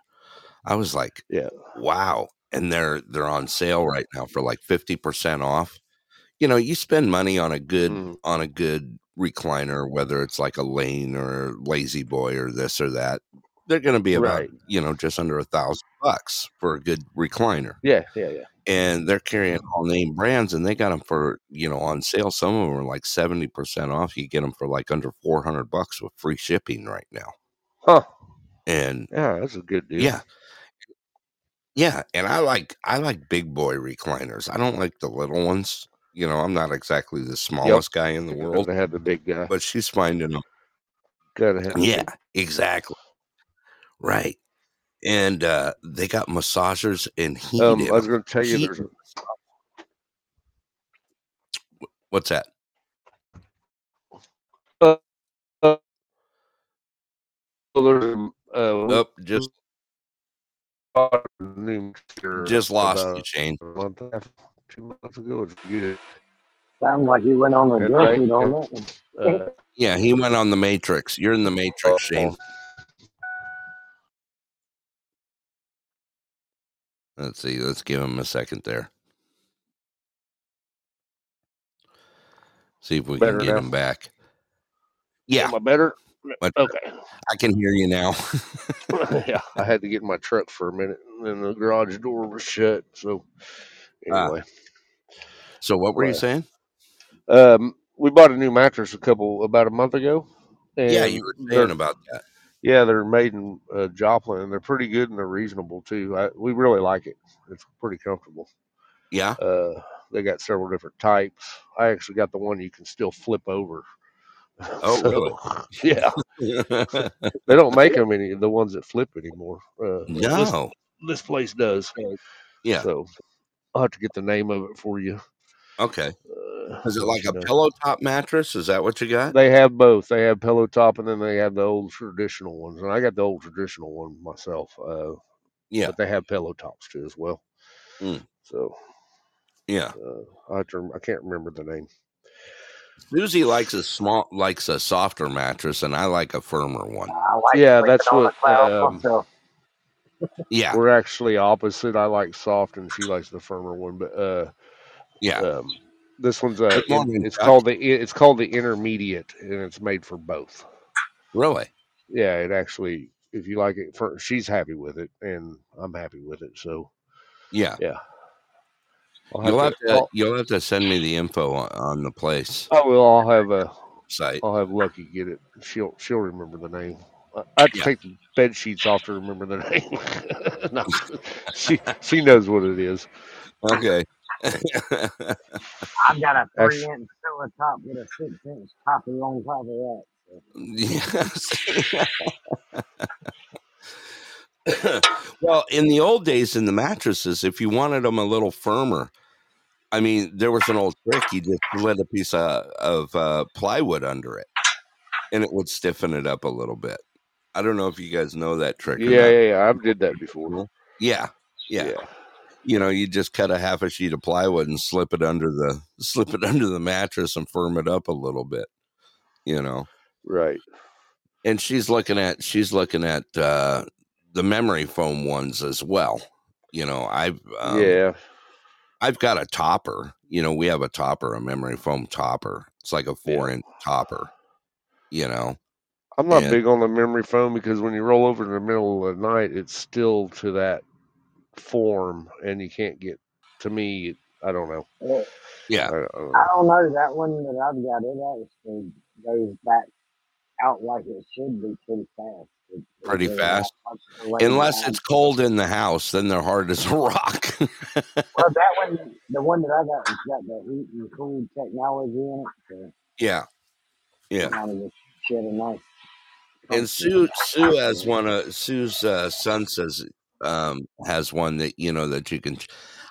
i was like Yeah. wow and they're they're on sale right now for like 50% off you know you spend money on a good Mm. on a good recliner whether it's like a lane or La-Z-Boy or this or that they're going to be about Right. you know just under a thousand bucks for a good recliner Yeah, yeah, yeah. And they're carrying mm. all name brands and they got them for you know on sale. Some of them are like 70% off. You get them for like under 400 bucks with free shipping right now. Huh. and Yeah, that's a good deal. yeah. Yeah and i like i like big boy recliners. I don't like the little ones. You know i'm not exactly the smallest guy in the world Gotta have the big guy. but she's finding them Gotta have yeah big- exactly. Right and uh they got massagers and heat Um, I was gonna tell you Heat- there's a what's that there's a uh, oh just just lost about you shane a month and a half, two months ago. It's good. Sounds like you went on a That's right. junkie on that one. Uh, yeah he went on the matrix you're in the matrix shane Let's see. Let's give him a second there. See if we Better can get now? him back. Yeah. Am I better? much- Okay. I can hear you now. (laughs) yeah, I had to get in my truck for a minute, and then the garage door was shut. So Ah. anyway, so what were you saying? um, we bought a new mattress a couple about a month ago. And yeah, you were saying about that. Yeah, they're made in uh, Joplin, and they're pretty good and they're reasonable too. I, we really like it. It's pretty comfortable. Yeah. Uh, they got several different types. I actually got the one you can still flip over. (laughs) Oh, So, really? Yeah, (laughs) they don't make them any the ones that flip anymore. Uh, this, no. this place does. Yeah. So I'll have to get the name of it for you. Okay. Uh, Is it like a know. pillow top mattress? Is that what you got? They have both. They have pillow top, and then they have the old traditional ones. And I got the old traditional one myself. Uh, Yeah. but they have pillow tops too as well. Mm. So Yeah. uh, I have to, rem- I can't remember the name. Susie likes a small, likes a softer mattress, and I like a firmer one. Like Yeah, that's on what, um. Yeah. We're actually opposite. I like soft, and she likes the firmer one. But uh, Yeah. um, this one's a, morning, it's Chuck. called the it's called the intermediate, and it's made for both. Really? Yeah, it actually. If you like it, for, she's happy with it, and I'm happy with it. So Yeah. yeah, I'll You'll have to I'll, you'll have to send me the info on, on the place I will. I'll have a site. I'll have Lucky get it. She'll she'll remember the name. I I have to Yeah. take the bed sheets off to remember the (laughs) name. (laughs) no, she she knows what it is. Okay. I've got a Actu- three inch pillow top with a six inch toppy on top of that. (laughs) yes. well, in the old days, in the mattresses, if you wanted them a little firmer, I mean, there was an old trick. You just slid a piece of, of uh, plywood under it, and it would stiffen it up a little bit. I don't know if you guys know that trick. Yeah, not. yeah, yeah. I've did that before. yeah, yeah. You know, you just cut a half a sheet of plywood and slip it under the slip it (laughs) under the mattress and firm it up a little bit. You know, right. and she's looking at she's looking at uh, the memory foam ones as well. You know, I've um, yeah, I've got a topper. You know, we have a topper, a memory foam topper. It's like a four inch topper. You know, I'm not and- big on the memory foam because when you roll over in the middle of the night, it's still to that form, and you can't get. To me, I don't know. Well, yeah, I, I don't I know. don't know that one that I've got. It actually goes back out like it should be pretty fast. It- it Pretty really fast? not much to lay unless it's cold in the house, then they're hard as a (laughs) rock. Well, that one, the one that I got, has got the heat and cool technology in it. So yeah, yeah. kind of just shed a nice. And Sue Sue has one of Sue's uh, son says um, has one that you know that you can.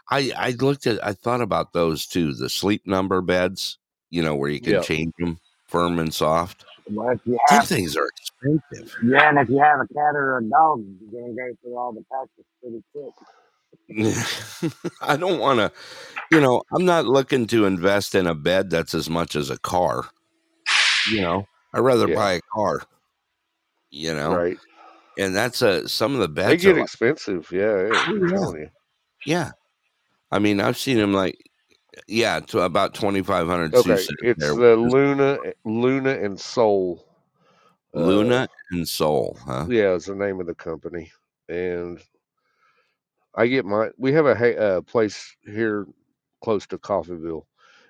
I I looked at I thought about those too. The sleep number beds, you know, where you can Yeah. change them firm and soft. Well, you things are expensive. yeah, and if you have a cat or a dog, you're gonna go through all the patches pretty quick. (laughs) I don't want to, you know, I'm not looking to invest in a bed that's as much as a car. You know, I'd rather Yeah. buy a car. You know, Right. And that's a some of the best. They get like, expensive. Yeah, yeah, I'm yeah. I mean, I've seen them like, yeah, to about twenty five hundred. Okay, it's the Luna, Luna and Soul. Uh, Luna and Soul, huh? Yeah, it's the name of the company, and I get my. We have a uh, place here close to Coffeyville,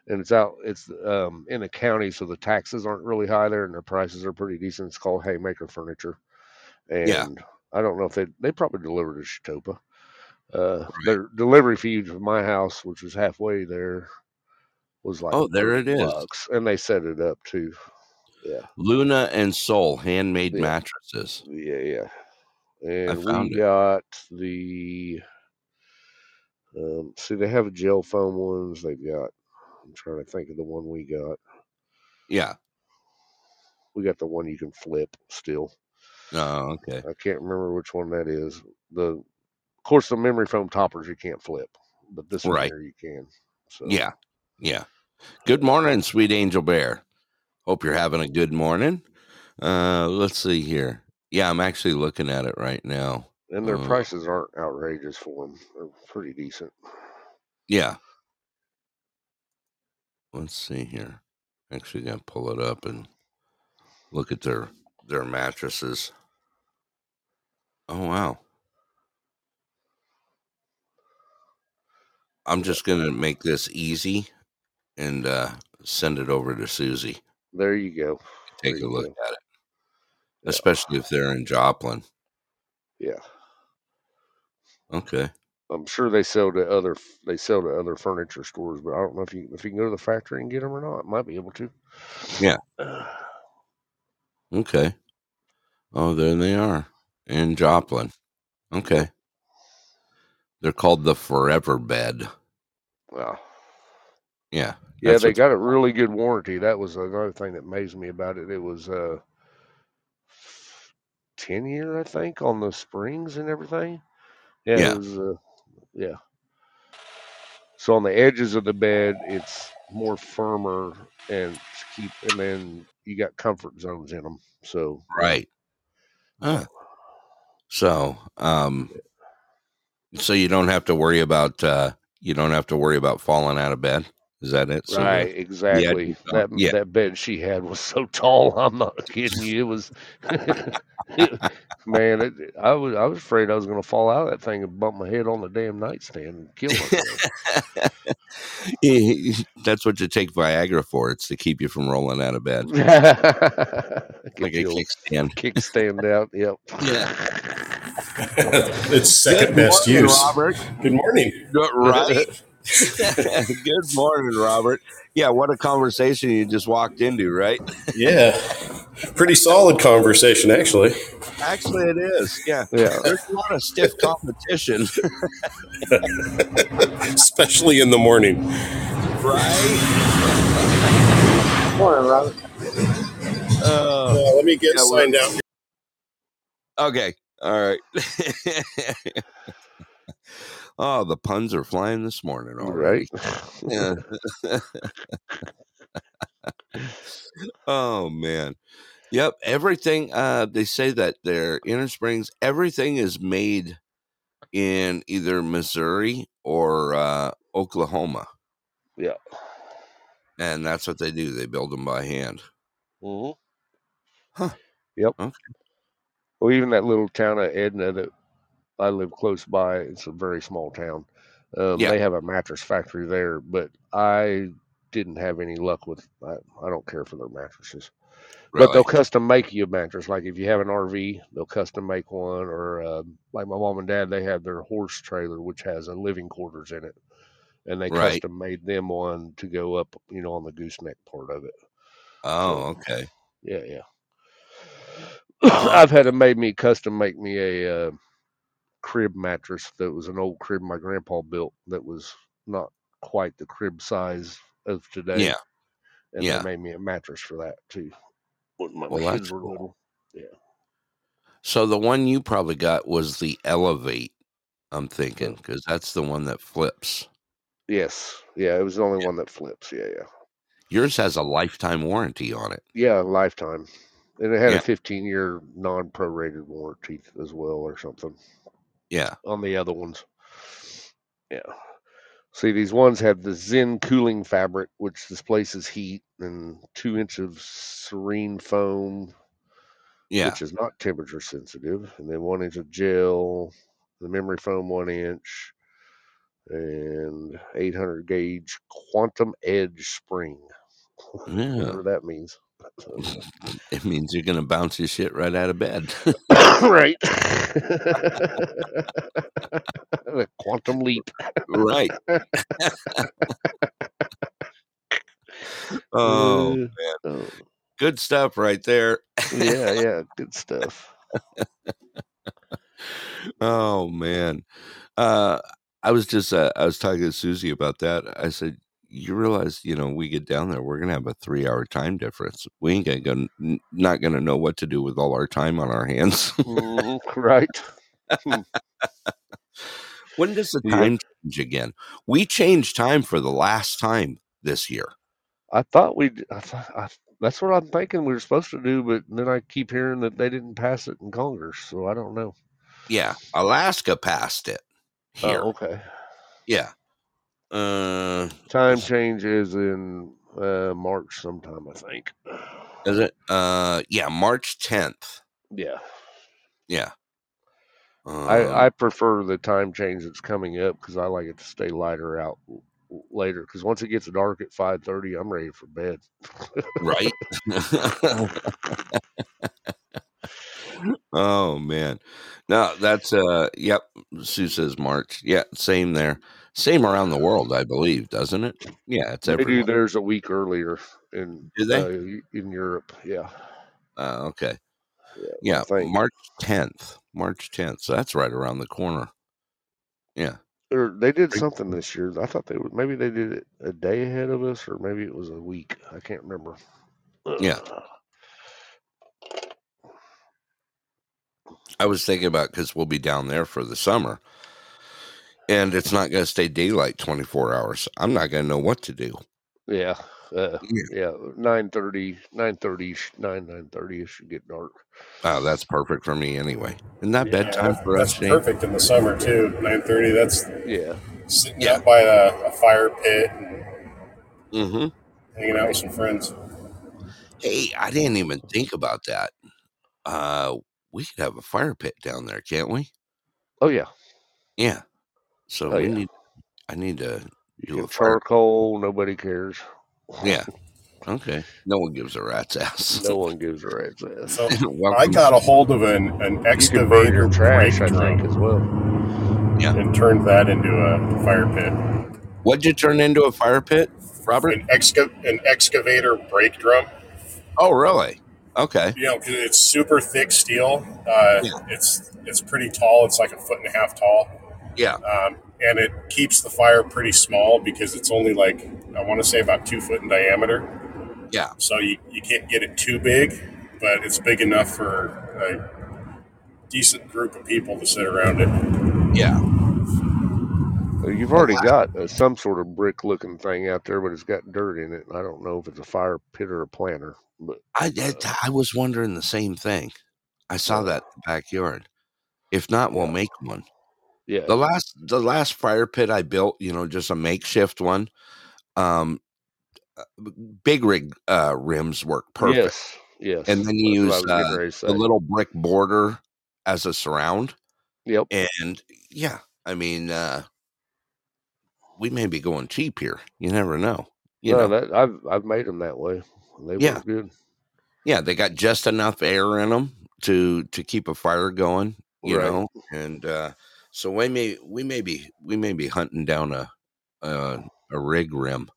and it's out. It's um in the county, so the taxes aren't really high there, and the prices are pretty decent. It's called Haymaker Furniture, and Yeah. I don't know if they they probably delivered to Chetopa. Uh, their delivery fee to my house, which was halfway there, was like Oh, there it 30 is. and they set it up too. Yeah. Luna and Soul handmade Yeah. mattresses. Yeah, yeah. And we it. got the um see they have gel foam ones. They've got I'm trying to think of the one we got. Yeah. We got the one you can flip still. Oh, okay. I can't remember which one that is. The of course the memory foam toppers you can't flip, but this one here you can. So Yeah. Yeah. Good morning, sweet angel bear. Hope you're having a good morning. Uh, let's see here. Yeah, I'm actually looking at it right now. and their Uh, prices aren't outrageous for them. They're pretty decent. Yeah. Let's see here. Actually, gonna pull it up and look at their their mattresses. Oh wow! I'm just gonna make this easy and uh, send it over to Susie. There you go. Take There a look go. at it, especially if they're in Joplin. Yeah. Okay. I'm sure they sell to other they sell to other furniture stores, but I don't know if you if you can go to the factory and get them or not. Might be able to. Yeah. (sighs) Okay. Oh, there they are in Joplin. Okay. They're called the Forever Bed. Wow. Yeah. Yeah, they got a really good warranty. That was another thing that amazed me about it. It was uh ten year, I think, on the springs and everything. Yeah, Yeah. was uh, yeah. So on the edges of the bed, it's more firmer and keep, and then you got comfort zones in them. So Right. Huh. So, um, so you don't have to worry about uh, you don't have to worry about falling out of bed. Is that it? So right, exactly. you that yeah. that bed she had was (laughs) so tall. I'm not kidding you. It was, (laughs) man. It, I was I was afraid I was going to fall out of that thing and bump my head on the damn nightstand and kill myself. (laughs) That's what you take Viagra for. It's to keep you from rolling out of bed, like a kickstand. kickstand out. Yep. Yeah. it's second best morning, use. Robert. Good morning. Right. (laughs) Good morning, Robert. Yeah, what a conversation you just walked into, right? Yeah, pretty solid conversation actually. Actually, it is. Yeah. Yeah. There's a lot of stiff competition, (laughs) especially in the morning. right? Morning, Robert. Uh, let me get Yeah, we're- signed out. okay. All right. (laughs) oh, the puns are flying this morning All right. (laughs) Yeah. oh man. Yep. Everything uh they say that their inner springs, everything is made in either Missouri or uh Oklahoma. Yeah. And that's what they do. They build them by hand. hmm Huh. Yep. Okay. Well, even that little town of Edna that I live close by, it's a very small town. Um, Yeah. They have a mattress factory there, but I didn't have any luck with. I, I don't care for their mattresses, but they'll custom make you a mattress. Like if you have an RV, they'll custom make one. Or uh, like my mom and dad, they have their horse trailer, which has a living quarters in it, and they Right. custom made them one to go up, you know, on the gooseneck part of it. Oh, okay. Yeah, yeah. (clears throat) I've had them made me custom make me a uh, crib mattress that was an old crib my grandpa built that was not quite the crib size of today. Yeah. And yeah. they made me a mattress for that too. When my Well, kids were cool. little. So the one you probably got was the Elevate, I'm thinking, mm-hmm. because that's the one that flips. Yes. Yeah, it was the only one that flips. Yeah, yeah. Yours has a lifetime warranty on it. Yeah, lifetime. And it had Yeah. a 15 year non prorated warranty as well or something. Yeah. on the other ones. Yeah. See, these ones have the Zen cooling fabric, which displaces heat, and two inch of serene foam, Yeah. which is not temperature sensitive, and then one inch of gel, the memory foam one inch, and 800 gauge quantum edge spring, (laughs) Yeah. whatever that means. (laughs) It means you're going to bounce your shit right out of bed. (coughs) right. (laughs) (laughs) the quantum leap. right. oh, Uh, oh. good stuff right there. yeah, yeah, good stuff. Oh man. Uh I was just uh, I was talking to Susie about that. I said, "You realize, you know, we get down there, we're gonna have a three-hour time difference. We ain't gonna go, n- not gonna know what to do with all our time on our hands. Mhm, right. (laughs) when does the Yeah. time change again? We changed time for the last time this year. I thought we. I thought I, that's what I'm thinking we were supposed to do, but then I keep hearing that they didn't pass it in Congress, so I don't know. Yeah, Alaska passed it here. Oh, okay. Yeah. Uh, Time is in Uh, March sometime, I think. Is it? Uh, yeah, March 10th. Yeah, Yeah. I Um, I prefer the time change that's coming up because I like it to stay lighter out later. Because once it gets dark at five thirty, I'm ready for bed. right. (laughs) oh man, no, that's uh, yep. Sue says March. Yeah, same there. Same around the world, I believe, doesn't it? Yeah, it's They do everywhere. theirs a week earlier in Do they? uh, in Europe. Yeah, Uh, okay. yeah. Yeah, March 10th. March 10th. So that's right around the corner. Yeah. or they did something this year. I thought they would maybe they did it a day ahead of us, or maybe it was a week. I can't remember. Yeah. I was thinking about because we'll be down there for the summer and it's not going to stay daylight 24 hours. I'm not going to know what to do. yeah. Uh, Yeah. yeah, 9.30, 9.30, 9, 9.30 it should get dark. Oh, that's perfect for me anyway. Isn't that Yeah, bedtime for us, That's Shane? perfect in the summer too. Nine thirty. That's Yeah. sitting Yeah. out by a, a fire pit and Mm-hmm. hanging out with some friends. Hey, I didn't even think about that. Uh, we could have a fire pit down there, can't we? Oh, yeah. Yeah. So Oh, we yeah. need. I need to You do can a fire. charcoal, nobody cares. Yeah. Okay. No one gives a rat's ass. No one gives a rat's ass. So (laughs) I got a hold of an, an You can burn excavator trash, I think, as well. Yeah. And turned that into a fire pit. What'd you turn into a fire pit, Robert? An, exca- an excavator brake drum. Oh, really? Okay. You know, 'cause it's super thick steel. Uh, Yeah. It's it's pretty tall. It's like a foot and a half tall. Yeah. um, and it keeps the fire pretty small because it's only like I want to say about two foot in diameter. Yeah. So you, you can't get it too big, but it's big enough for a decent group of people to sit around it. Yeah. Uh, You've already got uh, some sort of brick looking thing out there, but it's got dirt in it. I don't know if it's a fire pit or a planter, but I I, I was wondering the same thing. I saw that in the backyard. If not, we'll make one. Yeah. The last the last fire pit I built, you know, just a makeshift one. Um, uh, big rig uh, rims work perfect, Yes. Yes. and then you That's use uh, the little brick border as a surround. Yep. And yeah, I mean, uh, we may be going cheap here. You never know. You no, know, that I've I've made them that way. They Yeah. work good. yeah, they got just enough air in them to to keep a fire going. You Right. know, and uh, so we may we may be we may be hunting down a a, a rig rim.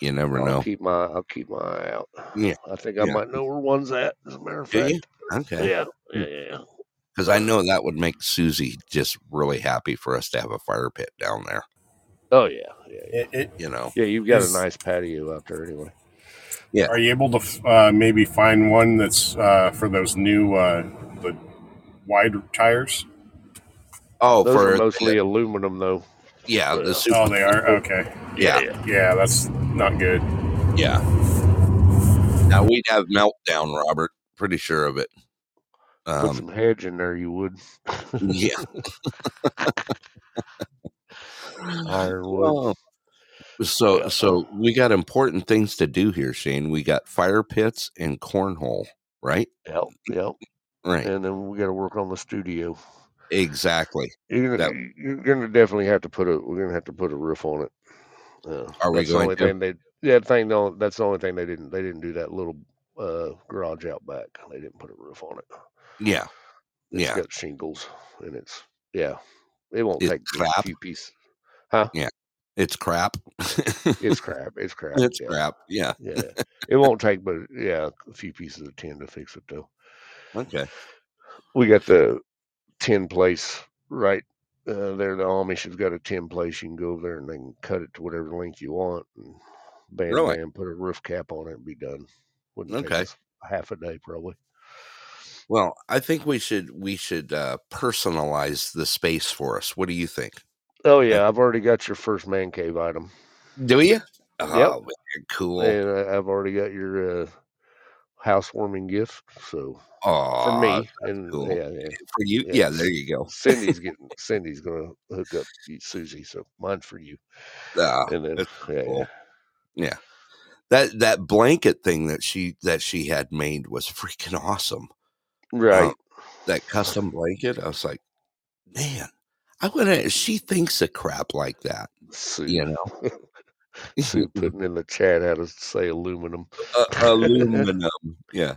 You never I'll know. keep my I'll keep my eye out. Yeah. I think I Yeah. might know where one's at. As a matter of Do fact. you? Okay. Yeah. Yeah. Yeah. Because I know that would make Susie just really happy for us to have a fire pit down there. Oh yeah. Yeah. Yeah. It, it, You know. Yeah, you've got a nice patio out there anyway. Yeah. are you able to uh, maybe find one that's uh, for those new uh, the wide tires? Oh, Those for are mostly aluminum though. yeah, the super. Oh, they are. Okay. Yeah, Yeah. Yeah, that's not good. yeah. Now we'd have meltdown, Robert. Pretty sure of it. Put Um, some hedge in there, you would. yeah. (laughs) Ironwood. Well, so Yeah. so we got important things to do here, Shane. We got fire pits and cornhole, right? Yep. Yep. Right. And then we got to work on the studio. Exactly. You're gonna, That- you're gonna definitely have to put a. We're gonna have to put a roof on it. Uh, Are we the going only to? thing they? Yeah, thing. No, that's the only thing they didn't. They didn't do that little uh, garage out back. They didn't put a roof on it. Yeah. It's Yeah. got shingles, and it's yeah. It won't It's take but a few pieces. Huh? Yeah. It's crap. It's (laughs) crap. It's crap. it's yeah. crap. Yeah. Yeah. It won't take but yeah a few pieces of tin to fix it though. Okay. We got the tin place right uh, there. The Amish has got a 10 place. You can go over there and they can cut it to whatever length you want. And bam, Really? bam, put a roof cap on it and be done. Wouldn't take Okay. half a day probably. Well, I think we should we should uh, personalize the space for us. What do you think? Oh yeah, I've already got your first man cave item, Do you? Oh, man, cool. and I- I've already got your uh, housewarming gift. So Oh, for me, and cool. yeah, yeah. for you. Yeah, Yeah, there you go. Cindy's (laughs) getting Cindy's gonna hook up Susie, so mine's for you. Ah, And then yeah, cool. yeah. yeah, that that blanket thing that she that she had made was freaking awesome. Right. Um, that custom blanket, I was like, man, I would have. She thinks of crap like that, Sue, you know. (laughs) (laughs) (laughs) Sue putting in the chat how to say aluminum. Uh, (laughs) aluminum, yeah.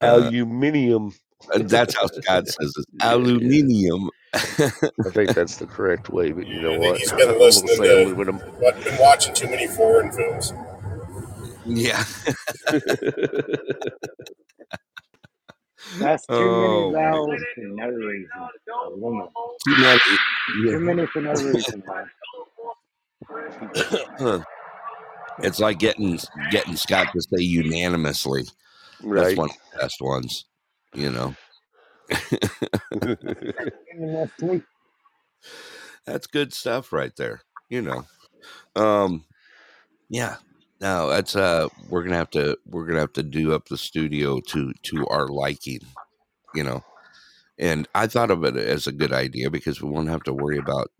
Uh, Aluminium. that's how Scott says it. Yeah, yeah. Aluminium. I think that's the correct way, but you know I what? he's I'm been gonna listening to- aluminum. But been watching too many foreign films. yeah. That's too Oh, many vowels for no reason. Aluminum. Too many- Too many for no reason, man. (coughs) yeah. It's like getting getting Scott to say unanimously. Right. That's one of the best ones, you know. (laughs) That's good stuff right there. You know. Um yeah. No, that's uh we're gonna have to we're gonna have to do up the studio to to our liking, you know. And I thought of it as a good idea because we won't have to worry about,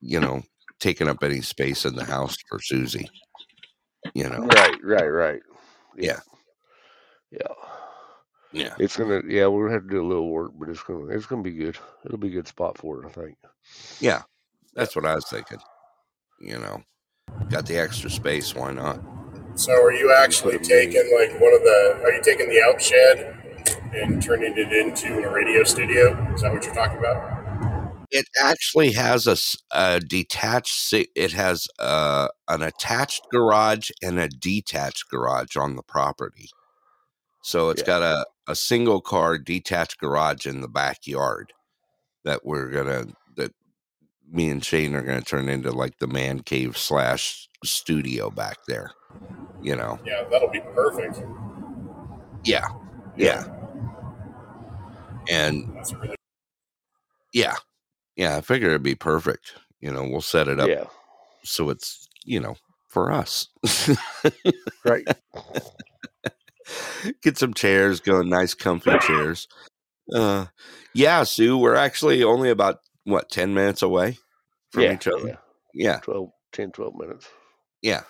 you know, taking up any space in the house for Susie. You know. right, right, right. Yeah. Yeah. Yeah. It's gonna yeah, we're gonna have to do a little work, but it's gonna it's gonna be good. It'll be a good spot for it, I think. Yeah. That's what I was thinking. You know. Got the extra space, why not? So are you actually taking like one of the? Are you taking the out shed and turning it into a radio studio? Is that what you're talking about? It actually has a, a detached. It has uh, an attached garage and a detached garage on the property. So it's Yeah. got a, a single car detached garage in the backyard that we're gonna that me and Shane are gonna turn into like the man cave slash studio back there. You know. Yeah, that'll be perfect. Yeah. Yeah. And That's really yeah. Yeah. I figure it'd be perfect. You know, we'll set it up Yeah. so it's you know for us Right. (laughs) get some chairs going nice comfy (laughs) chairs uh yeah sue we're actually only about what 10 minutes away from yeah, each other yeah. yeah 12, 10, 12 minutes. yeah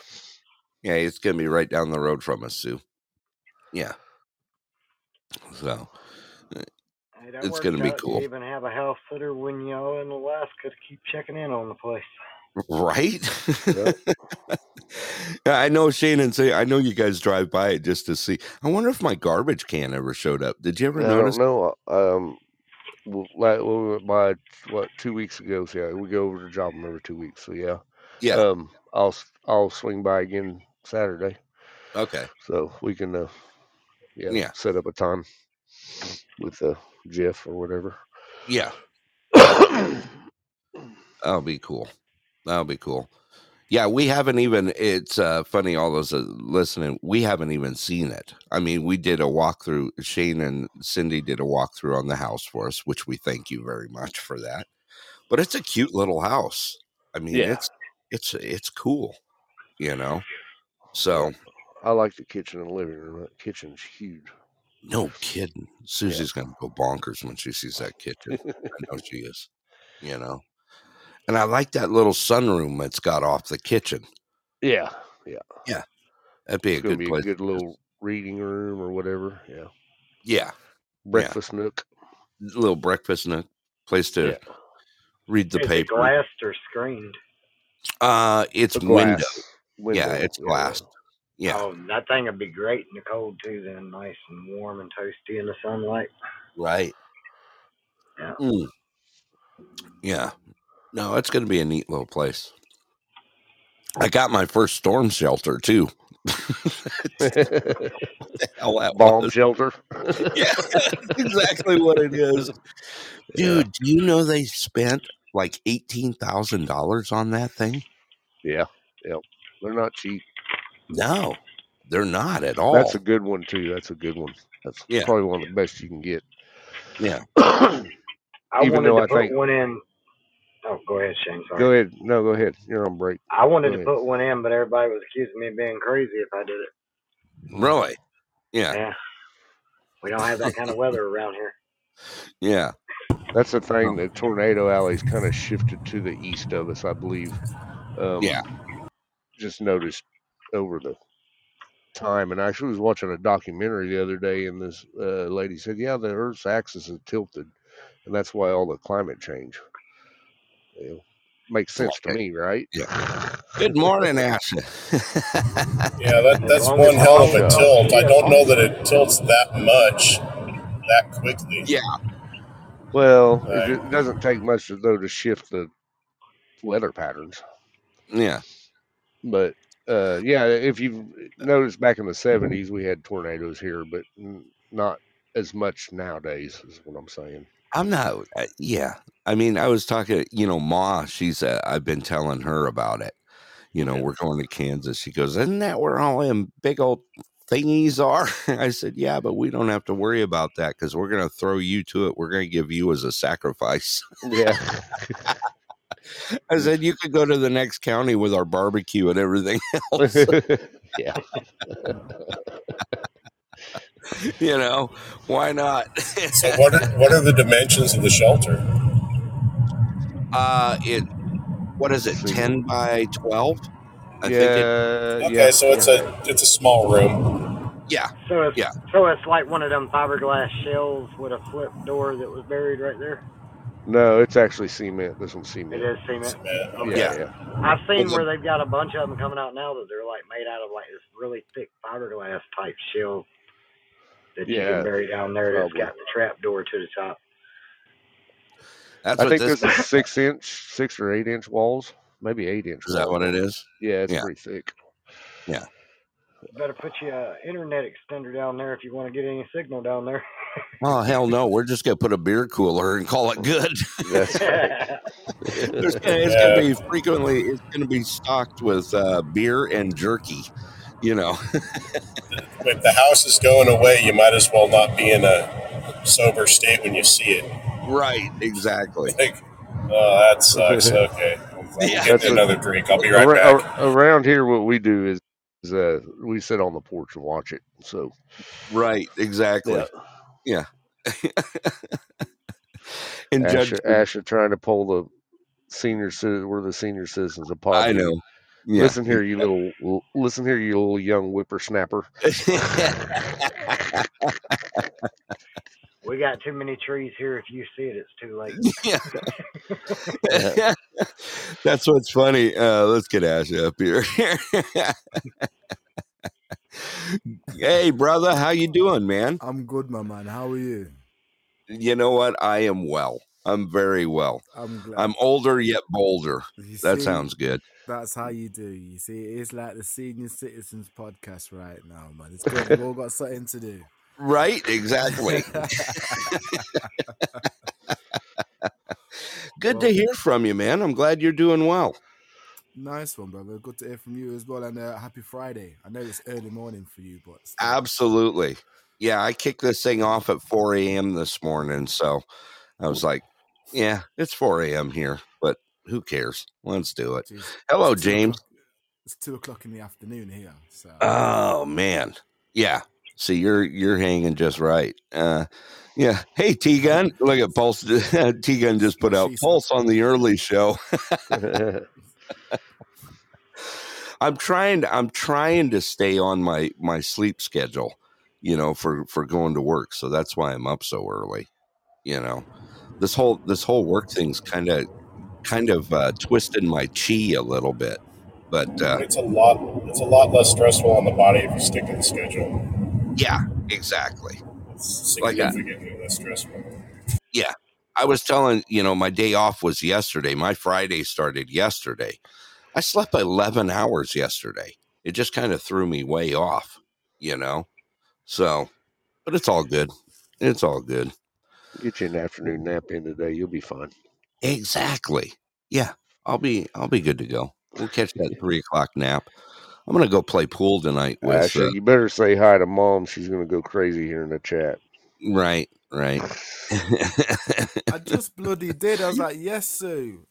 yeah it's gonna be right down the road from us sue yeah so Hey, that It's gonna be cool. You even have a house sitter when you're in Alaska to keep checking in on the place. right Yep. Yeah, (laughs) i know shane and say i know you guys drive by it just to see i wonder if my garbage can ever showed up did you ever I notice don't know. uh, Um, well, like we went by what two weeks ago. So yeah, we go over to job them every two weeks. So yeah. yeah Um, I'll I'll swing by again Saturday, okay so we can uh, yeah, Yeah. set up a time with uh, Jeff or whatever. yeah (coughs) That'll be cool. That'll be cool. Yeah, we haven't even. It's uh, funny, all those uh, listening. We haven't even seen it. I mean, we did a walkthrough. Shane and Cindy did a walkthrough on the house for us, which we thank you very much for that. But it's a cute little house. I mean, Yeah. it's it's it's cool. You know. So I like the kitchen and living room. That kitchen's huge. No kidding. Susie's gonna go bonkers when she sees that kitchen. I know she is. You know. And I like that little sunroom that's got off the kitchen. Yeah, Yeah. Yeah. That'd be it's a good be place. a good little reading room or whatever. Yeah, Yeah, breakfast nook. little breakfast nook, place to Yeah, read the Is it paper. glassed or screened? Uh, it's window. glass window. Yeah, it's glass. Yeah, Oh, that thing would be great in the cold too. Then nice and warm and toasty in the sunlight. right. Yeah. Mm. Yeah. No, it's going to be a neat little place. I got my first storm shelter too. (laughs) Hell, that Bomb was. shelter. (laughs) Yeah, exactly what it is. (laughs) Dude, do you know they spent like eighteen thousand dollars on that thing? Yeah, yep. They're not cheap. No, they're not at all. That's a good one too. That's a good one. That's Yeah. probably one of the best you can get. yeah. (clears throat) I Even wanted though to I put think- one in. Oh, go ahead, Shane. Sorry. go ahead. No, go ahead. You're on break. I wanted Go to ahead. put one in, but everybody was accusing me of being crazy if I did it. Really? Yeah. Yeah. We don't have that kind of weather around here. (laughs) Yeah. That's the thing. The tornado alley's kind of shifted to the east of us, I believe. Um, Yeah. Just noticed over the time. And I actually was watching a documentary the other day, and this uh, lady said, "Yeah, the Earth's axis is tilted, and that's why all the climate change." You know, makes sense to me, right? Yeah. Good morning, Asha. Yeah, that, that's one hell of a tilt. I don't know that it tilts that much that quickly. yeah, Well, Right. it, it doesn't take much though to shift the weather patterns. yeah. But uh, yeah, if you've noticed back in the '70s, we had tornadoes here, but not as much nowadays. Is what I'm saying. I'm not. Uh, yeah, I mean, I was talking. You know, Ma. She's. Uh, I've been telling her about it. You know, Yeah. we're going to Kansas. She goes, "Isn't that where all them big old thingies are?" (laughs) I said, "Yeah, but we don't have to worry about that because we're going to throw you to it. We're going to give you as a sacrifice." Yeah. (laughs) (laughs) I said, "You could go to the next county with our barbecue and everything (laughs) (laughs) else." yeah. you know, why not? So what are, what are the dimensions of the shelter? uh, it. What is it? Ten by twelve. I yeah. think it, Okay, yeah. so it's a it's a small room. yeah. So it's Yeah. so it's like one of them fiberglass shells with a flip door that was buried right there. No, it's actually cement. This one's cement. is cement. Cement. Okay. Yeah. Yeah. Yeah. I've seen where they've got a bunch of them coming out now that they're like made out of like this really thick fiberglass type shell that you Yeah, can bury down there. That's probably. got the trap door to the top. That's I what think this, this is (laughs) six inch, six or eight inch walls, maybe eight inch. is. That what it is? Yeah, it's Yeah. pretty thick. Yeah. Better put you a uh, internet extender down there if you want to get any signal down there. (laughs) Oh hell no! We're just gonna put a beer cooler and call it good. That's right. (laughs) There's gonna, it's Yeah. gonna be frequently. It's gonna be stocked with uh, beer and jerky. You know. (laughs) If the house is going away, you might as well not be in a sober state when you see it. right. Exactly. Like, oh, that sucks. (laughs) Okay, I'm Yeah. getting That's a- another drink. I'll be right Ar- back. ar- around here, what we do is, is uh, we sit on the porch and watch it. So Right. Exactly. yeah, (laughs) And Judge. Asher, Asher trying to pull the senior citizen. We're the senior citizens of Pod. I know. Yeah. Listen here, you little. Listen here, you little young whippersnapper. we got too many trees here. If you see it, it's too late. (laughs) yeah. (laughs) That's what's funny. Uh, let's get Ash up here. Hey, brother, how you doing, man? I'm good, my man. How are you? You know what? I am well. I'm very well. I'm glad. I'm older yet bolder. You That see, sounds good. That's how you do. You see, it's like the senior citizens podcast right now, man. It's good. We've all (laughs) got something to do. Right? Exactly. (laughs) (laughs) Good to hear from you, man. I'm glad you're doing well. Nice one, brother. Good to hear from you as well. And uh, happy Friday. I know it's early morning for you, but still. Absolutely. Yeah, I kicked this thing off at 4 a.m. this morning. So I was like, yeah, it's 4 a.m. here, but who cares? Let's do it. Jeez. Hello, It's James. o'clock- It's two o'clock in the afternoon here. So Oh man. Yeah. See, you're you're hanging just right. Uh yeah. Hey T Gun. (laughs) Look at Pulse (laughs) T Gun just put out Pulse on the early show. (laughs) I'm trying to I'm trying to stay on my my sleep schedule, you know, for for going to work. So that's why I'm up so early. You know. This whole this whole work thing's kind of kind of uh twisted my chi a little bit. But uh It's a lot. It's a lot less stressful on the body if you stick to the schedule. yeah, exactly. It's Like significantly less stressful. Yeah, I was telling, you know, my day off was yesterday. My Friday started yesterday. I slept 11 hours yesterday. It just kind of threw me way off, you know? So, but it's all good. It's all good. Get you an afternoon nap in today. You'll be fine. Exactly. Yeah. I'll be, I'll be good to go. We'll catch that three o'clock nap. I'm going to go play pool tonight with, Asher, uh, you better say hi to mom. She's gonna go crazy here in the chat. right, right. I just bloody did. I was like, yes, Sue.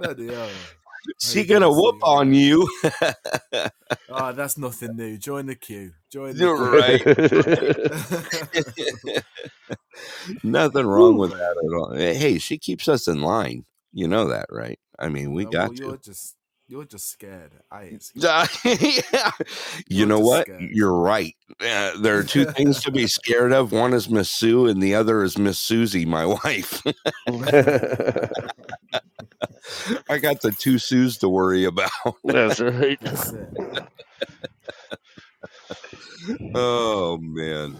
bloody hell. she to whoop on you. Oh, that's nothing new. Join the queue. Join the You're queue. right. (laughs) Nothing wrong with that at all. Hey, she keeps us in line. You know that, right? I mean, we got well, to. You're just You're just scared. I ain't scared. yeah. You You're know what? scared. You're right. Uh, there are two things to be scared of. One is Miss Sue, and the other is Miss Susie, my (laughs) wife. (laughs) I got the two Sues to worry about. That's right. (laughs) That's it. oh man.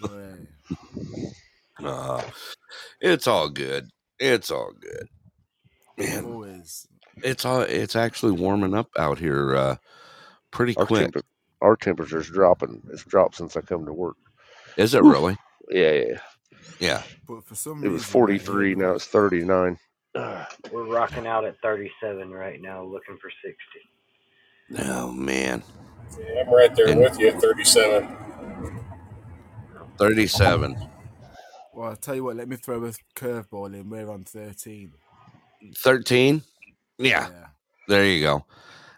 Right. Uh, it's all good. It's all good. Man, Always. It's all it's actually warming up out here uh pretty Our, quick. temper, our temperature's dropping. It's dropped since I come to work. Is it Oof. really? Yeah, yeah. Yeah. But for some It was reason, right here, 43. Now it's 39. We're rocking out at 37 right now, looking for 60. Oh man. Yeah, I'm right there And- with you at 37. 37. Well, I'll tell you what, let me throw a curveball in. We're on 13. 13? Yeah. There you go.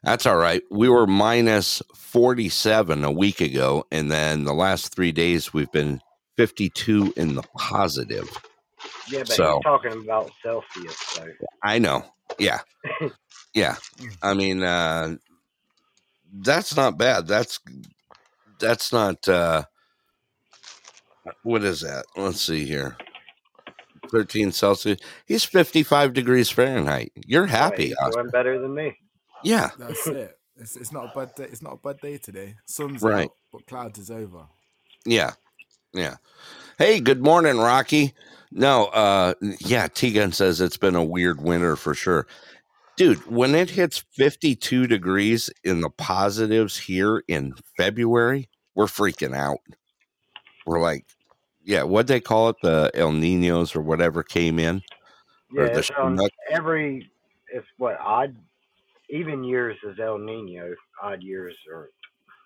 That's all right. We were minus 47 a week ago, and then the last three days we've been 52 in the positive. Yeah, but So- he's talking about Celsius, so. I know. Yeah. Yeah. (laughs) I mean, uh, that's not bad. That's, that's not, uh, what is that? Let's see here. 13 Celsius. He's 55 degrees Fahrenheit. You're happy. He's Oscar. doing better than me. Yeah. That's it. It's, it's not a bad day. It's not a bad day today. Sun's Right. out, but clouds is over. Yeah. Yeah. Hey, good morning, Rocky. No, uh yeah, T Gun says it's been a weird winter for sure. Dude, when it hits 52 degrees in the positives here in February, we're freaking out. We're like, yeah, what they call it, the El Ninos or whatever came in. Yeah, Or the on every, it's what, odd, even years is El Nino, odd years are,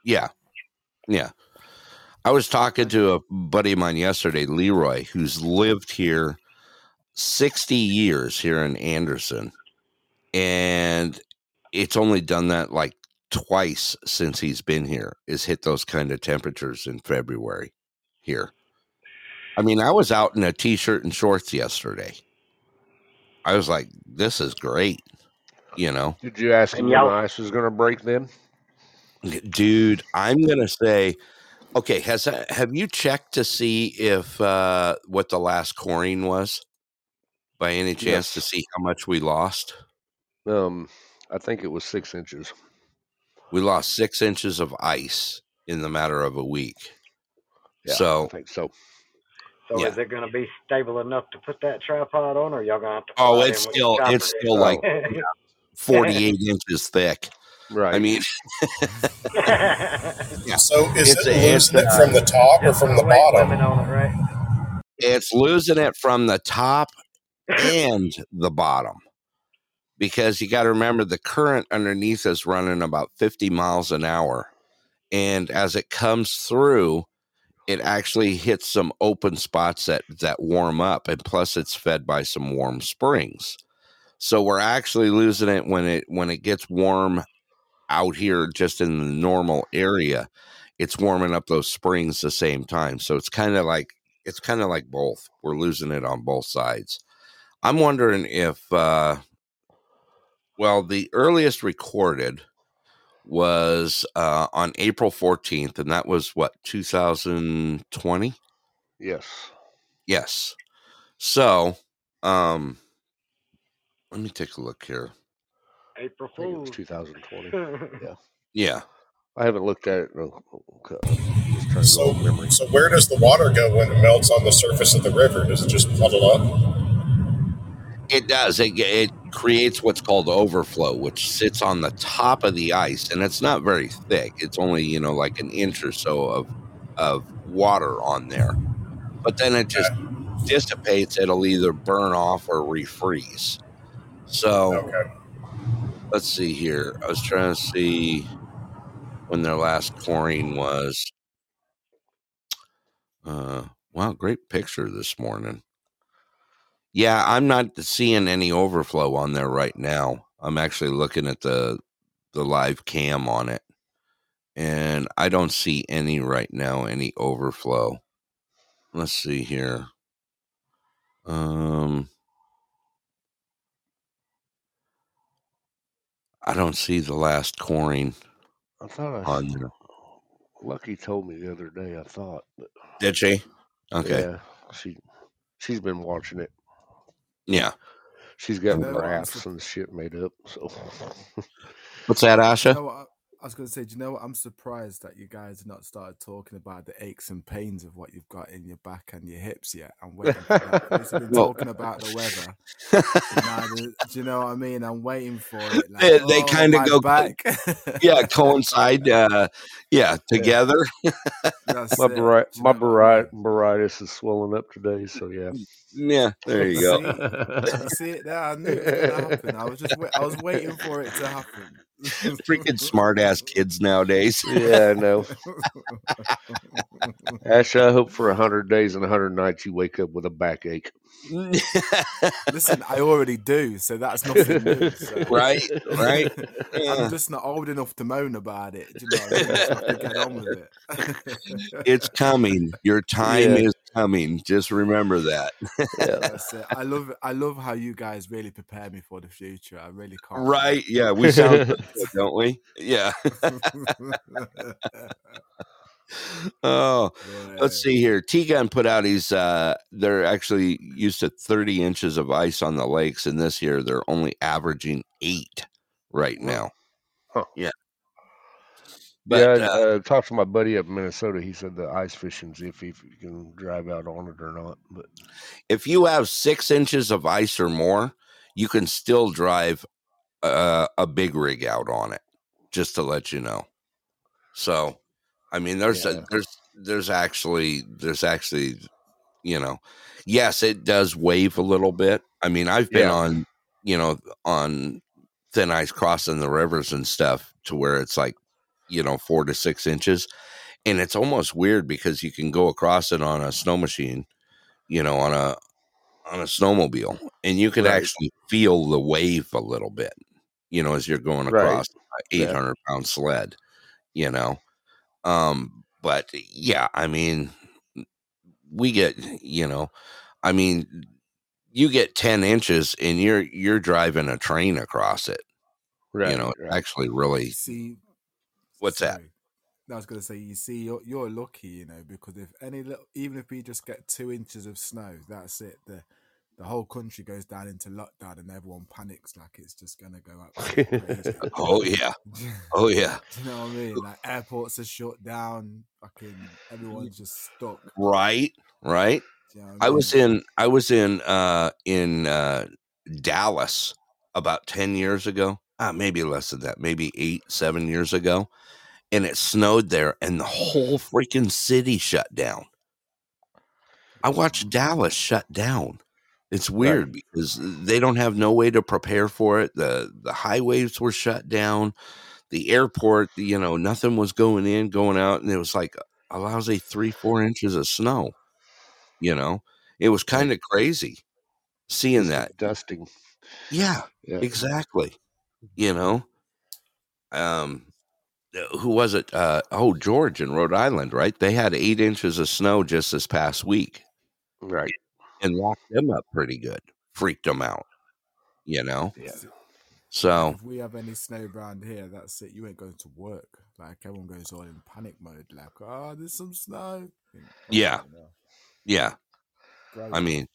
Yeah. Yeah. I was talking to a buddy of mine yesterday, Leroy, who's lived here 60 years here in Anderson. And it's only done that like twice since he's been here, is hit those kind of temperatures in February here. I mean, I was out in a t shirt and shorts yesterday. I was like, this is great. You know, Did you ask him And when ice was going to break then? dude i'm gonna say okay has have you checked to see if uh what the last coring was by any chance to see how much we lost Um, I think it was six inches. we lost six inches of ice in the matter of a week Yeah, I so think so. So Yeah. is it going to be stable enough to put that tripod on, or y'all going to have to Oh, it's still- it's chopper? still like- yeah. 48 inches thick Right. i mean (laughs) Yeah. So is It's it a- losing it uh, from the top or from the bottom? on it, right? it's losing it from the top and the bottom because you got to remember the current underneath is running about 50 miles an hour and as it comes through it actually hits some open spots that that warm up and plus it's fed by some warm springs. So we're actually losing it when it when it gets warm out here just in the normal area it's warming up those springs the same time. So it's kind of like it's kind of like both. We're losing it on both sides. I'm wondering if uh well the earliest recorded was uh on april 14th and that was what 2020 yes. yes so um let me take a look here April I think it was Fool's. 2020. (laughs) yeah Yeah. I haven't looked at it. No, okay. Just trying to go So, so where does the water go when it melts on the surface of the river? Does it just puddle up? It does. It, it creates what's called overflow, which sits on the top of the ice, and it's not very thick. It's only you know like an inch or so of of water on there, but then it just dissipates. It'll either burn off or refreeze. So Okay. let's see here. I was trying to see when their last coring was. Uh, wow, great picture this morning. Yeah, I'm not seeing any overflow on there right now. I'm actually looking at the the live cam on it, and I don't see any right now. Any overflow. Let's see here. Um, I don't see the last coring I thought I on there. Lucky told me the other day. I thought, but Did she? Okay. yeah, she she's been watching it. Yeah. She's got You uh, know what, I'm graphs and shit made up. So What's that, Asha? know what? I, I was going to say, do you know what? I'm surprised that you guys have not started talking about the aches and pains of what you've got in your back and your hips yet. I'm waiting for that. At least I've (laughs) been talking about the weather. but now (laughs) do you know what I mean? I'm waiting for it. Like, They- they oh, kinda go back. yeah, (laughs) coincide. Uh, yeah, together. That's my it. bari- my know what I mean? bari- baritis is swelling up today. So yeah. Yeah, there you go. You see it there? I knew it was going to happen. I was just, wait, I was waiting for it to happen. Freaking smart ass kids nowadays. (laughs) yeah, I know. (laughs) Ash, I hope for hundred days and hundred nights you wake up with a backache. (laughs) Listen, I already do, so that's nothing new. So. right, right. Yeah. I'm just not old enough to moan about it. You know what I mean? I just have to get on with it. It's coming. Your time Yeah. is coming. Just remember that. Yeah. (laughs) That's it. I love I love how you guys really prepare me for the future. I really can't. wait. Right? Yeah, we sound good, (laughs) don't we? Yeah. (laughs) Oh, let's see here. T Gun put out his. Uh, they're actually used to 30 inches of ice on the lakes, and this year they're only averaging eight right now. Huh. Yeah. Yeah, But I uh, uh, talked to my buddy up in Minnesota. He said the ice fishing's iffy if you can drive out on it or not. But if you have six inches of ice or more, you can still drive uh, a big rig out on it. Just to let you know. So, I mean, there's Yeah. a, there's there's actually there's actually, you know, yes, it does wave a little bit. I mean, I've been Yeah. on, you know, on thin ice crossing the rivers and stuff to where it's like, you know, four to six inches, and it's almost weird because you can go across it on a snow machine, you know, on a on a snowmobile, and you can Right. actually feel the wave a little bit, you know, as you're going Right. across a Yeah. 800 pound sled, you know. Um, but yeah, I mean, we get, you know, I mean, you get 10 inches and you're you're driving a train across it. right, you know, right. actually really see, What's that? I was going to say, you see, you're, you're lucky, you know, because if any little, even if we just get two inches of snow, that's it. The the whole country goes down into lockdown and everyone panics like it's just going to go up. (laughs) Oh yeah. (laughs) Oh yeah. Do you know what I mean? Like (laughs) airports are shut down. Fucking everyone's just stuck. Right. Right. You know what I was in I was in uh in uh Dallas about 10 years ago. Uh, maybe less than that, maybe eight, seven years ago. And it snowed there and the whole freaking city shut down. I watched Dallas shut down. It's weird because they don't have no way to prepare for it. The the highways were shut down. The airport, you know, nothing was going in, going out, and it was like a lousy three, four inches of snow. You know, it was kind of crazy seeing that. dusting. Yeah, Yeah. exactly. You know, um, uh, who was it? Uh, oh, George in Rhode Island, right? They had eight inches of snow just this past week Right. and locked them up pretty good, freaked them out. You know, Yeah. so If we have any snow around here, that's it. You ain't going to work. Like everyone goes all in panic mode. Like, oh, there's some snow. "Oh, Yeah. yeah. great." I mean,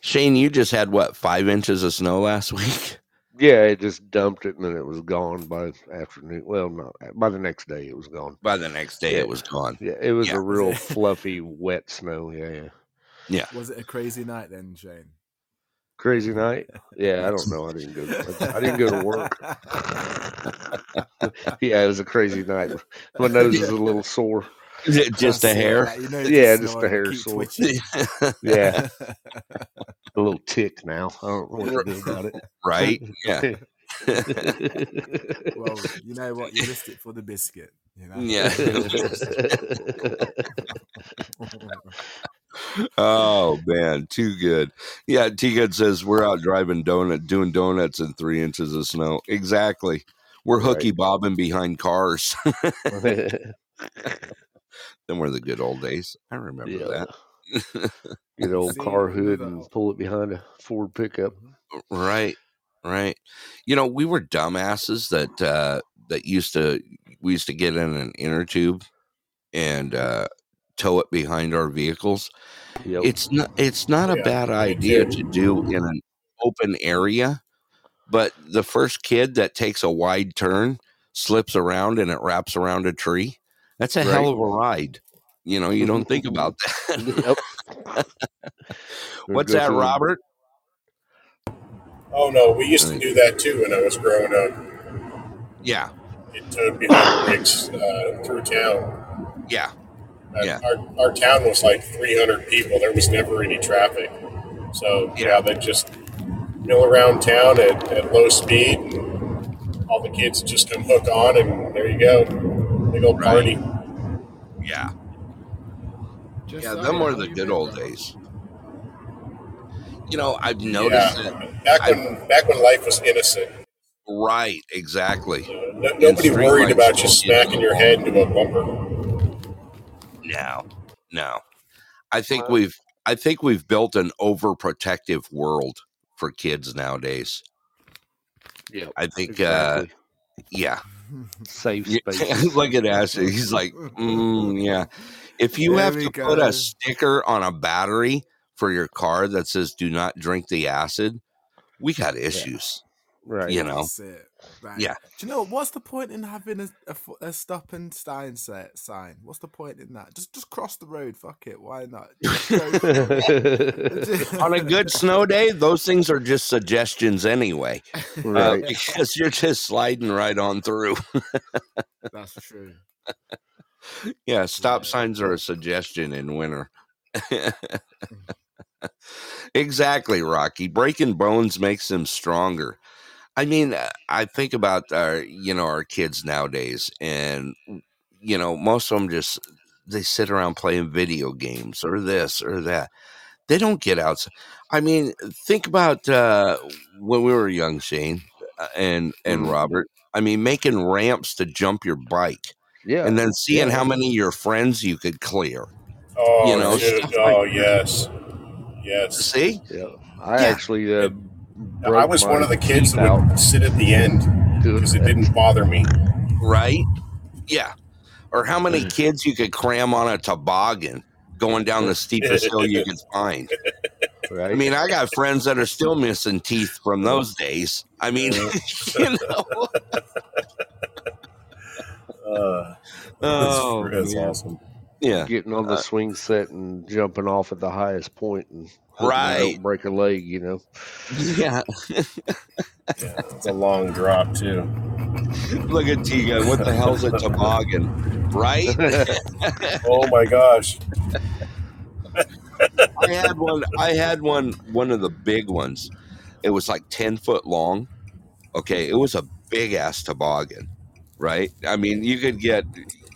Shane, you just had what five inches of snow last (laughs) week? Yeah, it just dumped it and then it was gone by afternoon. Well, no, by the next day it was gone. By the next day, Yeah. it was gone. Yeah, it was Yeah. a real (laughs) fluffy, wet snow. Yeah, yeah. Yeah, was it a crazy night then, Shane? Crazy night. Yeah, I don't (laughs) know. I didn't go. I didn't go to work. (laughs) yeah, it was a crazy night. My nose is a little sore. (laughs) just That's a hair. like, you know, Yeah, just just a hair keep sore. (laughs) Yeah, (laughs) a little tick now. I don't know what to do about it. right? Yeah, well, you know what? You risked it for the biscuit. You know? yeah. oh man, too good. Yeah, T Gun says we're out driving donut, doing donuts in three inches of snow. Exactly. We're Right. hooky bobbing behind cars. Them were the good old (laughs) days. I remember yeah. that. (laughs) Get an old car hood and pull it behind a Ford pickup. right. right? You know, we were dumbasses that uh, that used to we used to get in an inner tube and uh, tow it behind our vehicles. Yep. It's not it's not a bad idea to do in an open area, but the first kid that takes a wide turn slips around and it wraps around a tree. That's a Right. hell of a ride. You know, you don't think about (laughs) that. Yep. (laughs) What's that, Robert? Oh no, we used to do that too when I was growing up. Yeah, It towed behind rigs uh, through town. yeah, Uh, Yeah. Our, our town was like 300 people. There was never any traffic. So, Yeah. yeah, they just mill around town at, at low speed. And all the kids just come hook on, and there you go. Big old Right. party. yeah, Just yeah. Them were the good old days. You know, I've noticed Yeah. that. Back I- when back when life was innocent, Right, exactly. no, nobody worried about you smacking your head into a bumper. No, no. I think we've I think we've built an overprotective world for kids nowadays. Yeah, I think, Exactly. uh, yeah. Safe (laughs) space. Look at Ashley. He's like, mm, yeah. If you There have we to put a sticker on a battery for your car that says "Do not drink the acid," we got issues. right. You know, That's it. Right. Yeah. Do you know what's the point in having a, a, a stop and sign set sign? What's the point in that? Just just cross the road. Fuck it. Why not? Just go for it. (laughs) on a good snow day, those things are just suggestions anyway, (laughs) uh, because you're just sliding right on through. (laughs) That's true. Yeah, stop Yeah. signs are a suggestion in winter. exactly, Rocky. Breaking bones makes them stronger. I mean, uh, I think about our, you know, our kids nowadays, and you know, most of them just they sit around playing video games or this or that. They don't get out. I mean, think about uh, when we were young, Shane uh, and and Mhm. Robert. I mean, making ramps to jump your bike Yeah. and then seeing Yeah. how many of your friends you could clear. Oh, You know, stuff like- oh yes, yes. See? yeah. I Yeah. actually uh, I was one of the kids that out would sit at the end because it didn't bother me. Right? Yeah. Or how Mm. many kids you could cram on a toboggan going down the steepest hill you could find. Right. (laughs) I mean, I got friends that are still missing teeth from those days. I mean, (laughs) you know. (laughs) Uh, Oh, that's awesome. Yeah. getting on the Uh, swing set and jumping off at the highest point and Right. don't break a leg, you know. Yeah. Yeah, it's a long drop too. Look at T Gun. What the hell's a toboggan? Right? (laughs) Oh my gosh. I had one. I had one. One of the big ones. It was like ten foot long. Okay, it was a big ass toboggan, right? I mean, you could get,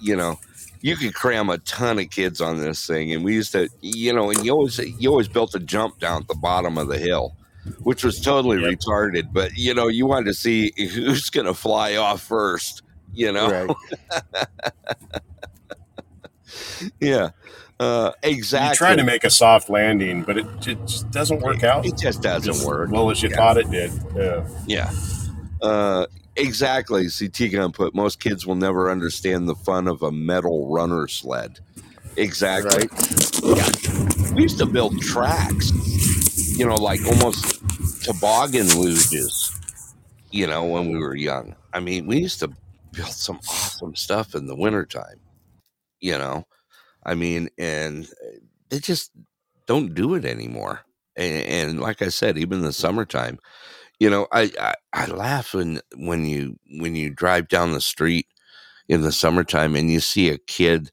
you know, you could cram a ton of kids on this thing, and we used to, you know, and you always you always built a jump down at the bottom of the hill, which was totally Yep. retarded. But you know, you wanted to see who's going to fly off first. You know, Right. (laughs) yeah, uh, exactly. You try to make a soft landing, but it, it just doesn't work out. It just doesn't Just work. well as you Yeah. thought it did. Yeah. Yeah. Uh, exactly. T Gun put most kids will never understand the fun of a metal runner sled. Exactly. Right. Yeah. We used to build tracks, you know, like almost toboggan luges, you know, when we were young. I mean, we used to build some awesome stuff in the wintertime, you know. I mean, and they just don't do it anymore. And, and like I said, even in the summertime, you know, I, I I laugh when when you when you drive down the street in the summertime and you see a kid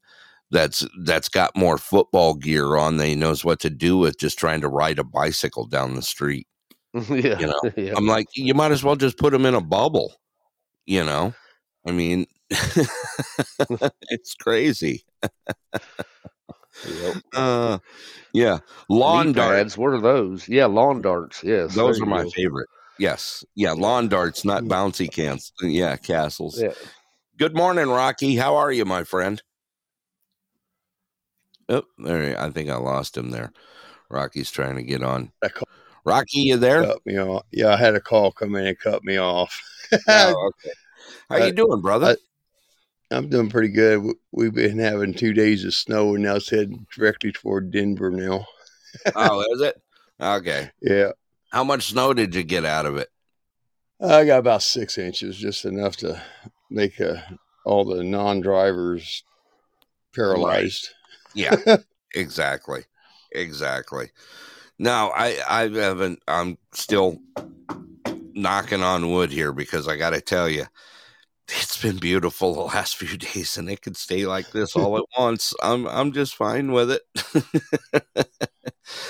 that's that's got more football gear on than he knows what to do with just trying to ride a bicycle down the street. (laughs) yeah. You know, (laughs) yeah. I'm like, you might as well just put him in a bubble. You know, I mean, (laughs) it's crazy. Yep. Uh, yeah, lawn Knee darts. pads. What are those? Yeah, lawn darts. Yes. Those are my favorite. Yes, yeah, lawn darts, not bouncy cans. Yeah, castles. Yeah. Good morning, Rocky. How are you, my friend? Oh, there. I think I lost him there. Rocky's trying to get on. Rocky, you there? cut me off. Yeah, I had a call come in and cut me off. Oh, (laughs) okay. How I- you doing, brother? I'm doing pretty good. We've been having two days of snow, and now it's heading directly toward Denver now. oh, (laughs) is it? Okay. Yeah, How much snow did you get out of it? I got about six inches, just enough to make uh, all the non-drivers paralyzed. Yeah, (laughs) exactly, exactly. Now I I haven't. I'm still knocking on wood here because I got to tell you, it's been beautiful the last few (laughs) days, and it could stay like this all at (laughs) once. I'm I'm just fine with it.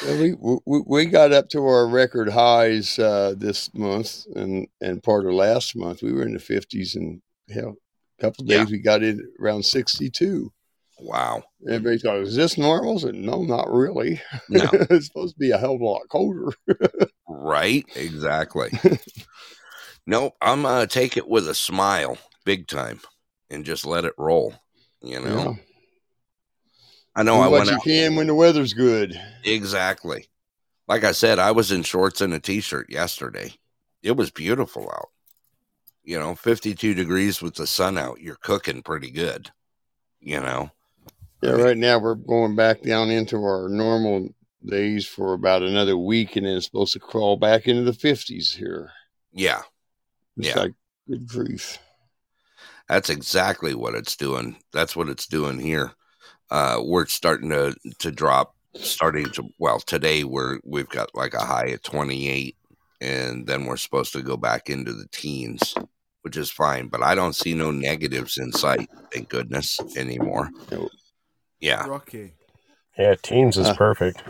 Well, we, we we got up to our record highs uh, this month, and and part of last month we were in the fifties, and hell, a couple of Yeah. days we got in around sixty-two. wow. Everybody thought, "Is this normal?" I said, "No, not really. No. (laughs) it's supposed to be a hell of a lot colder." Right, exactly. (laughs) nope, I'm gonna take it with a smile, big time, and just let it roll. You know, Yeah. I know Do I what you out can when the weather's good. exactly. Like I said, I was in shorts and a t-shirt yesterday. It was beautiful out. You know, 52 degrees with the sun out. You're cooking pretty good. You know, Yeah, right now we're going back down into our normal days for about another week, and then it's supposed to crawl back into the fifties here. yeah, It's Yeah. like good grief. That's exactly what it's doing. That's what it's doing here. Uh, we're starting to to drop. Starting to well today we're we've got like a high at 28, and then we're supposed to go back into the teens, which is fine. But I don't see no negatives in sight. Thank goodness anymore. Yeah, Rocky, Yeah, teens is Uh. perfect.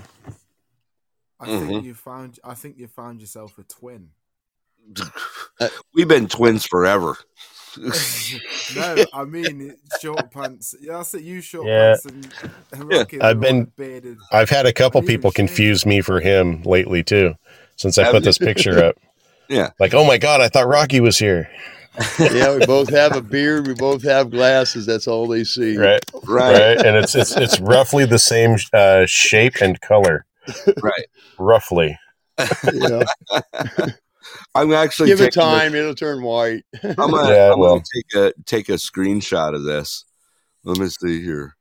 I think you found. I think you found yourself a twin. (laughs) we've been twins forever. No, (laughs) I mean short pants. Yeah, I said you short Yeah. pants and, and Rocky. I've been- bearded. I've had a couple are people confuse me for him lately too, since I Have put you? this picture (laughs) up. Yeah. Like, oh my god, I thought Rocky was here. (laughs) yeah, we both have a beard. We both have glasses. That's all they see. Right, right, right, and it's it's it's roughly the same uh, shape and color. right. Roughly. Yeah. I'm actually Give it taking a- time; it'll turn white. (laughs) I'm gonna, Yeah, I'm well. gonna take a take a screenshot of this. Let me see here,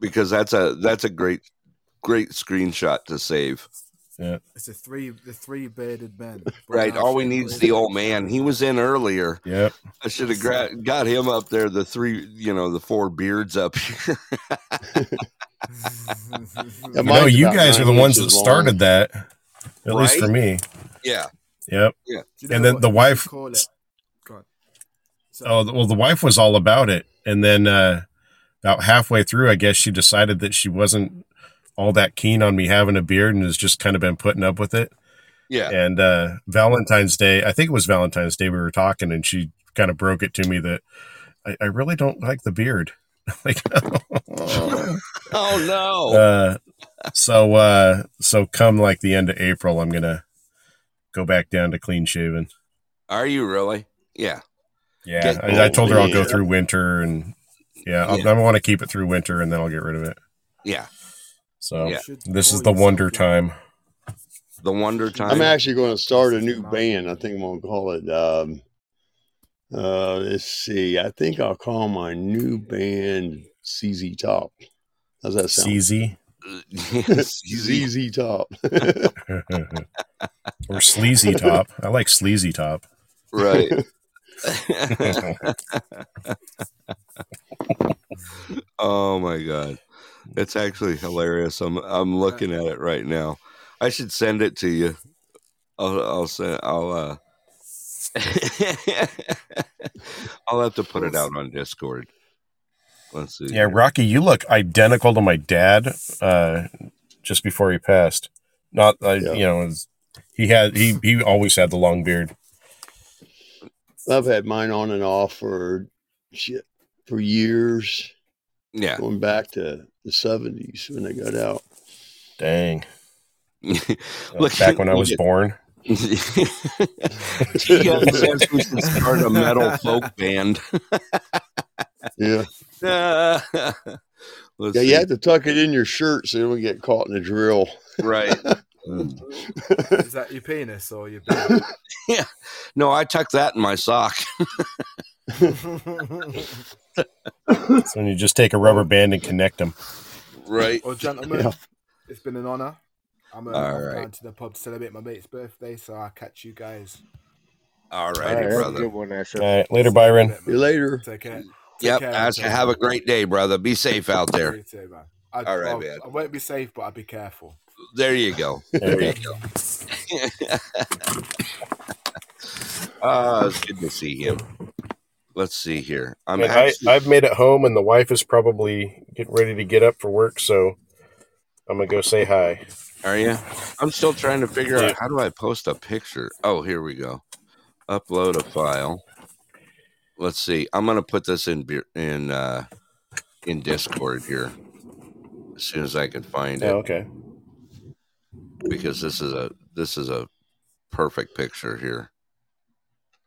because that's a that's a great great screenshot to save. It's a three. The three bearded men. Right, all we shape, need is the old man. He was in earlier. Yep. I should have gra- got him up there. The three, you know, the four beards up here. (laughs) it? Yeah, You know, mine's you about guys are the nine ones that inches long. started that. At least for me. Yeah, Yep. Do you And then what the wife- Call it? Go on. So, Oh, well, the wife was all about it, and then uh, about halfway through, I guess she decided that she wasn't all that keen on me having a beard, and has just kind of been putting up with it. yeah, And uh, Valentine's Day, I think it was Valentine's Day, we were talking, and she kind of broke it to me that I, I really don't like the beard. (laughs) like, (laughs) Oh no! uh, so uh, so come like the end of April, I'm gonna go back down to clean shaven. Are you really? Yeah, Yeah, Get- I, I told her I'll go man. through winter, and yeah, I'll, Yeah. I want to keep it through winter, and then I'll get rid of it. yeah. So Yeah. this is the wonder time. The Wonder Time. I'm actually going to start a new band. I think I'm going to call it. Um, uh, let's see. I think I'll call my new band CZ Top. How's that sound? CZ Easy. ZZ Top. (laughs) (laughs) (laughs) or sleazy top. I like sleazy top. right. (laughs) oh my god, it's actually hilarious. I'm I'm looking at it right now. I should send it to you. I'll I'll send I'll uh (laughs) I'll have to put it out on Discord. Let's see. Yeah, Rocky, you look identical to my dad. Uh, just before he passed, not uh, Yeah. you know, he had he he always had the long beard. I've had mine on and off for shit for years, Yeah. going back to the seventies when I got out. Dang, (laughs) uh, Look, back when I was look born. at- Keegan says we should start a metal folk band. (laughs) Yeah, (laughs) Let's yeah. see. You have to tuck it in your shirt so you don't get caught in the drill. right. Is that your penis or your beard? (laughs) yeah. No, I tuck that in my sock. (laughs) So when you just take a rubber band and connect them. right. Well, gentlemen, Yeah. it's been an honour. I'm, uh, All right. going to the pub to celebrate my mate's birthday, so I'll catch you guys. All All have a brother. good one, Asher. All right, later, Byron. See you later. Take care. Take Yep. care, Asher, have a great day, brother. Be safe out there. You too, man. I, All right, I'll- man. I won't be safe, but I'll be careful. There you go. There you go. (laughs) uh, it's good to see him. Let's see here. I'm And I, actually, I've made it home, and the wife is probably getting ready to get up for work, so I'm gonna go say hi. are you? I'm still trying to figure out how do I post a picture. Oh, here we go. Upload a file. Let's see. I'm gonna put this in in uh, in Discord here as soon as I can find it. Oh, okay. Because this is a this is a perfect picture here.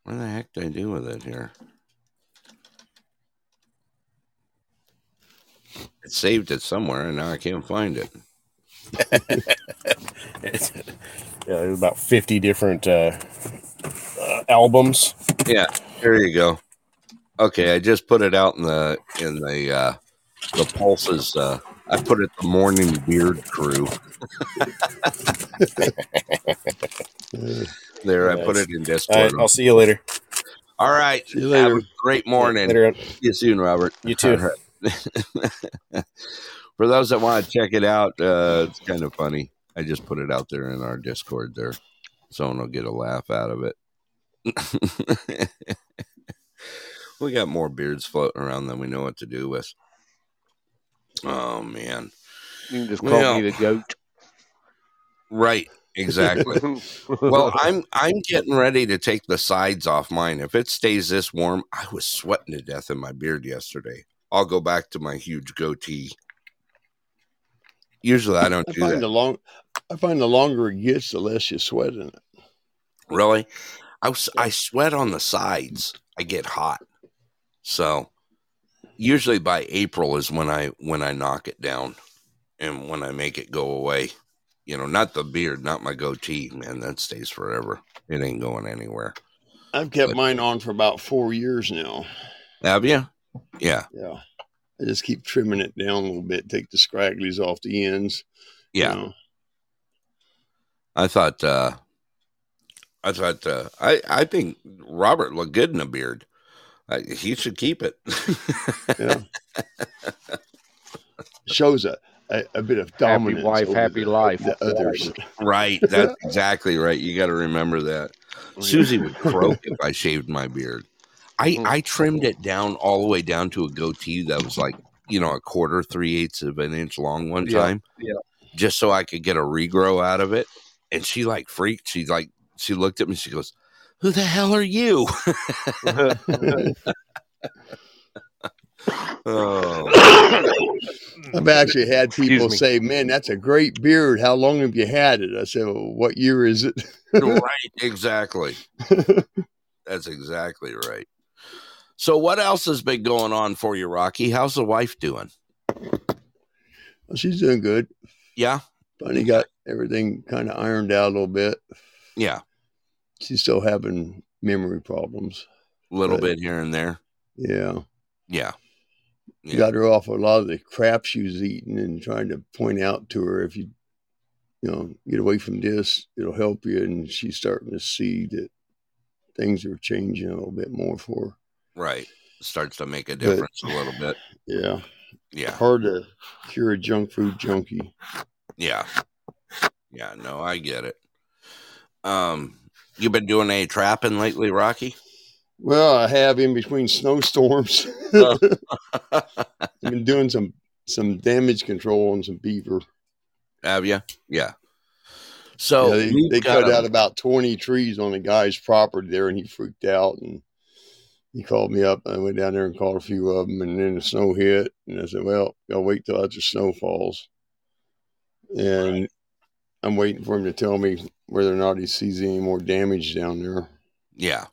What the heck did I do with it here? It saved it somewhere, and now I can't find it. (laughs) Yeah, there's about 50 different uh, uh, albums. Yeah, there you go. Okay, I just put it out in the in the uh, the pulses. Uh, I put it the morning beard crew. (laughs) There, I put it in Discord. right, I'll see you later. All right, See you have later. a great morning. Later. See you soon, Robert. You too. All right. (laughs) For those that want to check it out, uh, it's kind of funny. I just put it out there in our Discord there. Someone will get a laugh out of it. (laughs) we got more beards floating around than we know what to do with. Oh man. You can just call Well, me the goat. right, exactly. (laughs) well, I'm I'm getting ready to take the sides off mine. If it stays this warm, I was sweating to death in my beard yesterday. I'll go back to my huge goatee. Usually I don't I do find that. the long, I find the longer it gets, the less you sweat in it. Really? I I sweat on the sides. I get hot. So usually by April is when I when I knock it down and when I make it go away. You know, not the beard, not my goatee, man. That stays forever. It ain't going anywhere. I've kept But- mine on for about four years now. Have you? Yeah. Yeah. I just keep trimming it down a little bit, take the scragglies off the ends. you Yeah. know. I thought uh I thought uh I I think Robert looked good in a beard. I, he should keep it. Yeah. Shows a, a, a bit of dominance. Happy dominance. wife, over happy the, life. The others. right. That's exactly right. You got to remember that. Susie would croak if I shaved my beard. I oh, I trimmed it down all the way down to a goatee that was like you know a quarter, three eighths of an inch long one Yeah, time. yeah. Just so I could get a regrow out of it, and she like freaked. She like she looked at me. She goes, "Who the hell are you?" (laughs) oh, I've actually had people say, "Man, that's a great beard. How long have you had it?" I said, well, "What year is it?" right. Exactly. (laughs) That's exactly right. So, what else has been going on for you, Rocky? How's the wife doing? Well, she's doing good. Yeah, Finally got everything kind of ironed out a little bit. yeah, She's still having memory problems. a little Right. bit here and there. Yeah. Yeah, yeah, got her off a lot of the crap she was eating and trying to point out to her if you you know get away from this it'll help you and she's starting to see that things are changing a little bit more for her right. Starts to make a difference a little bit. yeah Yeah, hard to cure a junk food junkie yeah, yeah. No, I get it. Um, you been doing any trapping lately, Rocky? well i have in between snowstorms Oh. (laughs) i've been doing some some damage control on some beaver Have you? Yeah. So yeah, they, they cut a- out about 20 trees on a guy's property there and he freaked out and he called me up i went down there and caught a few of them and then the snow hit and i said well I'll wait till after snow falls and i'm waiting for him to tell me whether or not he sees any more damage down there Yeah.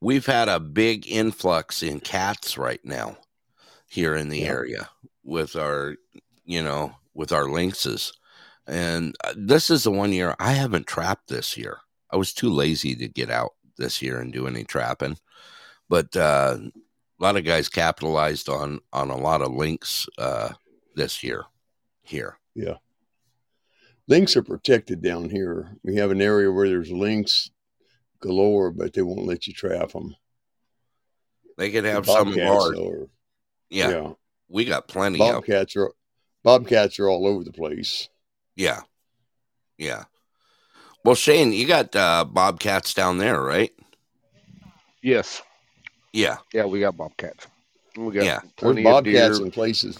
We've had a big influx in cats right now here in the Yeah. area with our, you know, with our lynxes. And uh, this is the one year I haven't trapped this year. I was too lazy to get out this year and do any trapping. But uh, a lot of guys capitalized on on a lot of lynx uh, this year here. Yeah. Lynx are protected down here. We have an area where there's lynx galore, but they won't let you trap them. They could have some of Bobcats, are- Yeah, yeah. we got plenty of Bobcats are bobcats are all over the place. Yeah. Yeah. Well, Shane, you got uh, bobcats down there, right? Yes. Yeah. Yeah, we got bobcats. We got Yeah. There's plenty of bobcats deer. in places.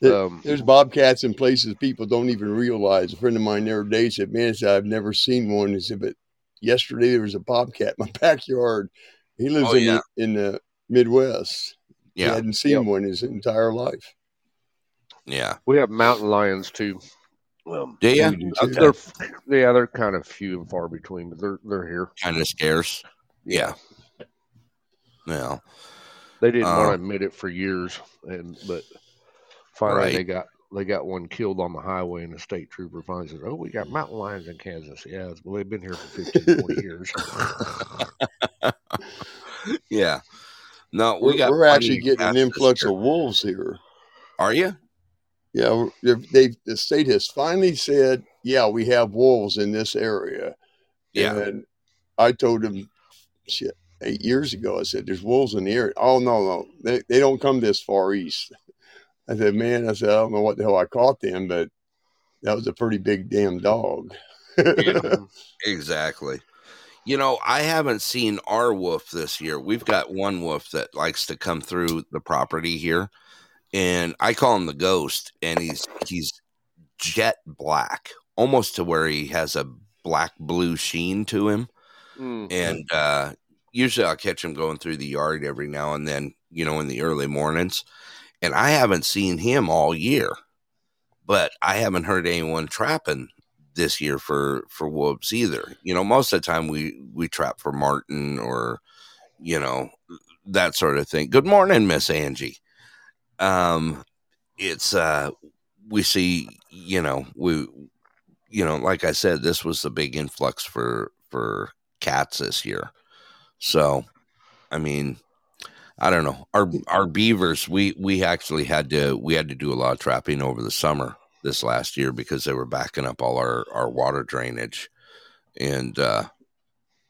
There- Um, There's bobcats in places people don't even realize. A friend of mine the other day said, "Man, said, I've never seen one." He said, "But yesterday there was a bobcat in my (laughs) backyard." He lives Oh, in yeah. the in the Midwest. He Yeah. hadn't seen Yep. one his entire life. Yeah. we have mountain lions too. Um, Do you? Do uh, too. they're yeah, they're kind of few and far between, but they're they're here. Kind of scarce. Yeah. Yeah. They didn't Uh, want to admit it for years, and but finally Right. they got they got one killed on the highway, and the state trooper finally says, "Oh, we got mountain lions in Kansas." Yeah, well, they've been here for 15, 20 (laughs) years. (laughs) yeah. No, we We're, got. we're actually getting an influx year. of wolves here. Are you? Yeah, they've, they've the state has finally said, "Yeah, we have wolves in this area." Yeah. And I told them, shit, eight years ago, I said, there's wolves in the area. Oh, no, no, they, they don't come this far east. I said, man, I said, I don't know what the hell I caught them, but that was a pretty big damn dog. Yeah. (laughs) Exactly. You know, I haven't seen our wolf this year. We've got one wolf that likes to come through the property here, and I call him the ghost. And he's he's jet black, almost to where he has a black blue sheen to him. Mm. And uh, usually I'll catch him going through the yard every now and then, you know, in the early mornings. And I haven't seen him all year, but I haven't heard anyone trapping this year for for wolves either. You know, most of the time we we trap for marten or you know that sort of thing. Good morning, Miss Angie. Um, it's uh, we see, you know, we, you know, like I said, this was the big influx for for cats this year. So, I mean, I don't know. Our our beavers, we we actually had to we had to do a lot of trapping over the summer this last year because they were backing up all our our water drainage, and uh,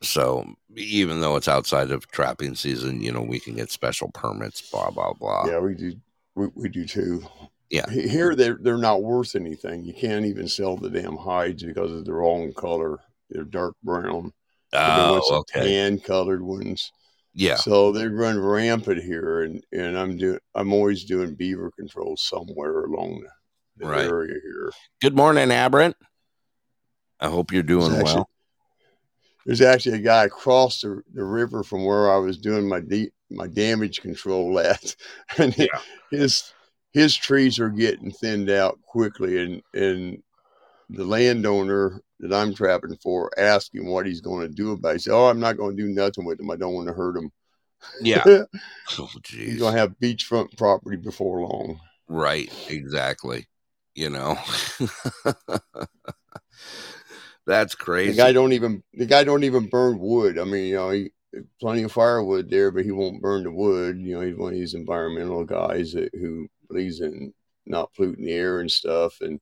so even though it's outside of trapping season, you know, we can get special permits. Blah blah blah. yeah, we do. We, we do too. Yeah. Here, they're, they're not worth anything. You can't even sell the damn hides because of the wrong color. They're dark brown. Oh, okay. tan colored ones. Yeah. So they run rampant here, and, and I'm doing. I'm always doing beaver control somewhere along the, the Right. area here. Good morning, Aberrant. I hope you're doing There's actually, well. there's actually a guy across the, the river from where I was doing my de- my damage control (laughs) at, and Yeah. his his trees are getting thinned out quickly, and and the landowner that I'm trapping for asked him what he's going to do about it. He said, "Oh, I'm not going to do nothing with him. I don't want to hurt him. Yeah. (laughs) Oh, he's jeez. going to have beachfront property before long. Right. Exactly. You know, (laughs) that's crazy. The guy don't even the guy don't even burn wood. I mean, you know, he plenty of firewood there, but he won't burn the wood. You know, he's one of these environmental guys that who believes in not polluting the air and stuff. And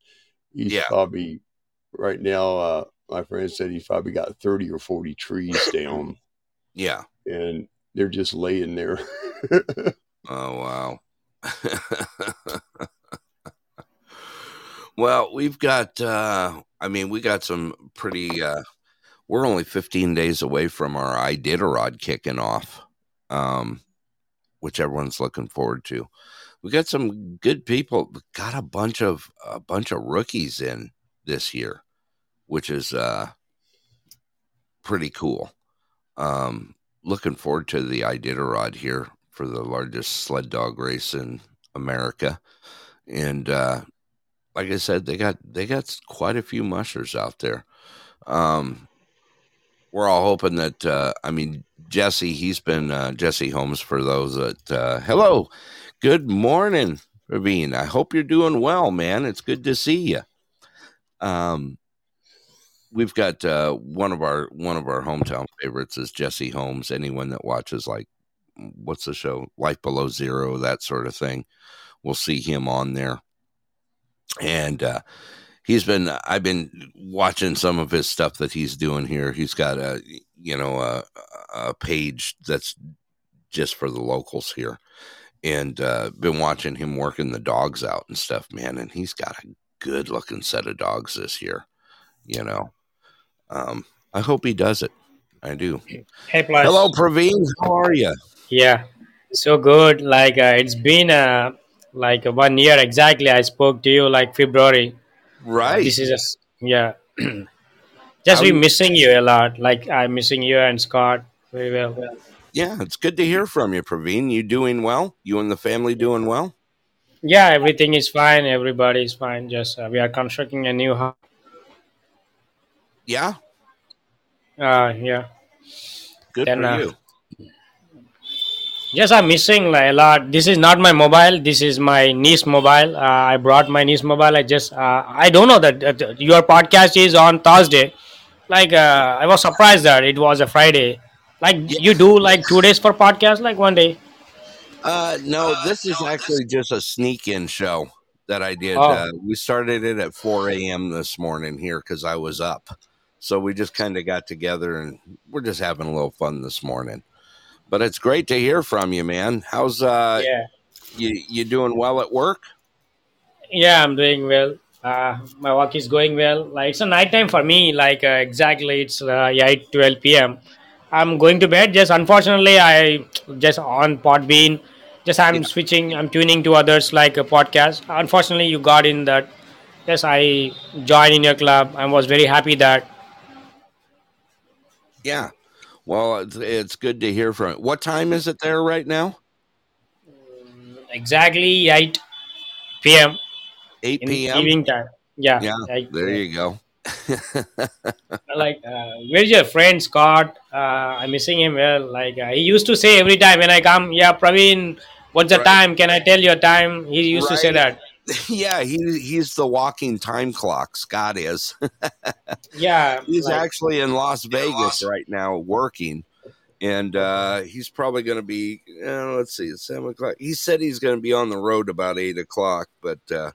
he's Yeah. probably right now. Uh, my friend said he's probably got thirty or forty trees down, (laughs) Yeah. and they're just laying there. (laughs) Oh wow. (laughs) well, we've got uh I mean, we got some pretty uh we're only 15 days away from our Iditarod kicking off. Um which everyone's looking forward to. We got some good people, got a bunch of a bunch of rookies in this year, which is uh pretty cool. Um looking forward to the Iditarod here for the largest sled dog race in America. And uh like I said, they got they got quite a few mushers out there. Um we're all hoping that uh I mean Jesse, he's been uh Jesse Holmes for those that uh hello. Good morning, Ravine. I hope you're doing well, man. It's good to see you. Um, we've got uh, one of our one of our hometown favorites is Jesse Holmes. Anyone that watches like what's the show Life Below Zero, that sort of thing, will see him on there. And uh, he's been I've been watching some of his stuff that he's doing here. He's got a you know a, a page that's just for the locals here, and uh, been watching him working the dogs out and stuff, man. And he's got a good looking set of dogs this year. You know, um, I hope he does it. I do. Hey, plus. Hello, Praveen. How are you? Yeah, so good. Like uh, it's been uh, like one year exactly. I spoke to you like February. Right. This is (clears throat) just yeah. just be missing you a lot. Like I'm missing you and Scott very well. Yeah, it's good to hear from you, Praveen. You doing well? You and the family doing well? Yeah, everything is fine. Everybody is fine. Just uh, we are constructing a new house. Yeah, Uh, yeah. good Then, for uh, you. Yes, I'm missing like, a lot. This is not my mobile. This is my niece mobile. Uh, I brought my niece mobile. I just uh, I don't know that uh, your podcast is on Thursday. Like uh, I was surprised that it was a Friday. Like you do like two days for podcast, like one day. Uh, no, this is actually just a sneak-in show that I did. Oh. Uh, we started it at 4 a.m. this morning here because I was up. So we just kind of got together and we're just having a little fun this morning. But it's great to hear from you, man. How's uh yeah, you you doing well at work? yeah, I'm doing well. Uh, my work is going well. Like it's a night time for me. Like uh, exactly, it's uh, 8 12 p.m. I'm going to bed. Just unfortunately, I just on Podbean. Just I'm switching. I'm tuning to others like a podcast. Unfortunately, you got in that. Yes, I joined in your club. I was very happy that. Yeah. Well, it's, it's good to hear from. What time is it there right now? Exactly 8 p.m. 8 p.m. evening time. Yeah. Yeah, like, there you go. (laughs) like uh, where's your friend Scott? Uh, I'm missing him. Well, like uh, he used to say every time when I come, yeah, Praveen, what's the Right. time? Can I tell your time? He used to say that. (laughs) yeah, he he's the walking time clock. Scott is. (laughs) Yeah, he's like- actually in Las Vegas right now working, and uh, he's probably going to be. Uh, let's see, it's seven o'clock. He said he's going to be on the road about eight o'clock, but uh,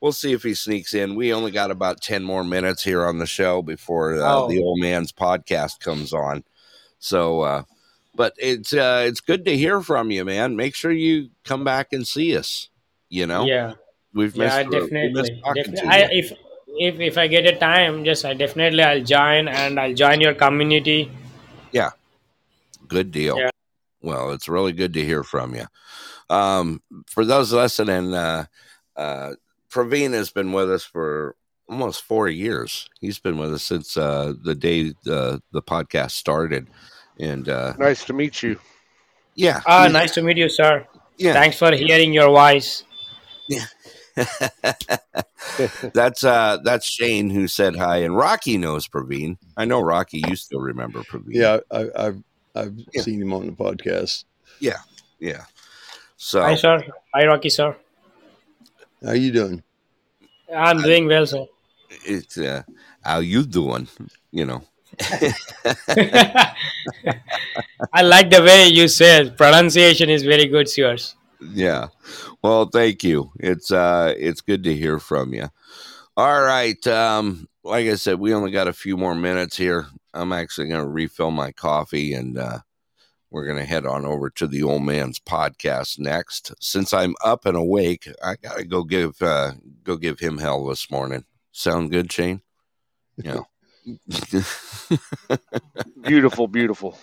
we'll see if he sneaks in. We only got about ten more minutes here on the show before uh, Oh. the old man's podcast comes on. So, uh, but it's uh, it's good to hear from you, man. Make sure you come back and see us. You know, Yeah, we've missed, yeah, uh, we missed definitely. Definitely. I, if if if I get a time, just I definitely I'll join and I'll join your community. Yeah. Good deal. Yeah. Well, it's really good to hear from you. Um, for those listening, uh, uh, Praveen has been with us for almost four years. He's been with us since uh, the day uh, the podcast started. And uh, Nice to meet you. yeah, Ah, he's- nice to meet you, sir. Yeah. Thanks for hearing your voice. Yeah. (laughs) that's uh, that's Shane who said hi, and Rocky knows Praveen. I know Rocky. You still remember Praveen? Yeah, I, I've I've Yeah. seen him on the podcast. yeah, yeah. So Hi, sir. Hi, Rocky, sir. How you doing? I'm doing well, sir. it's uh, how you doing? You know. (laughs) I like the way you said pronunciation is very good, yours. Yeah. Well, thank you. It's uh it's good to hear from you. All right. Um like I said, we only got a few more minutes here. I'm actually going to refill my coffee and uh we're going to head on over to the old man's podcast next. Since I'm up and awake, I got to go give uh go give him hell this morning. Sound good, Shane? Yeah. (laughs) Beautiful, beautiful.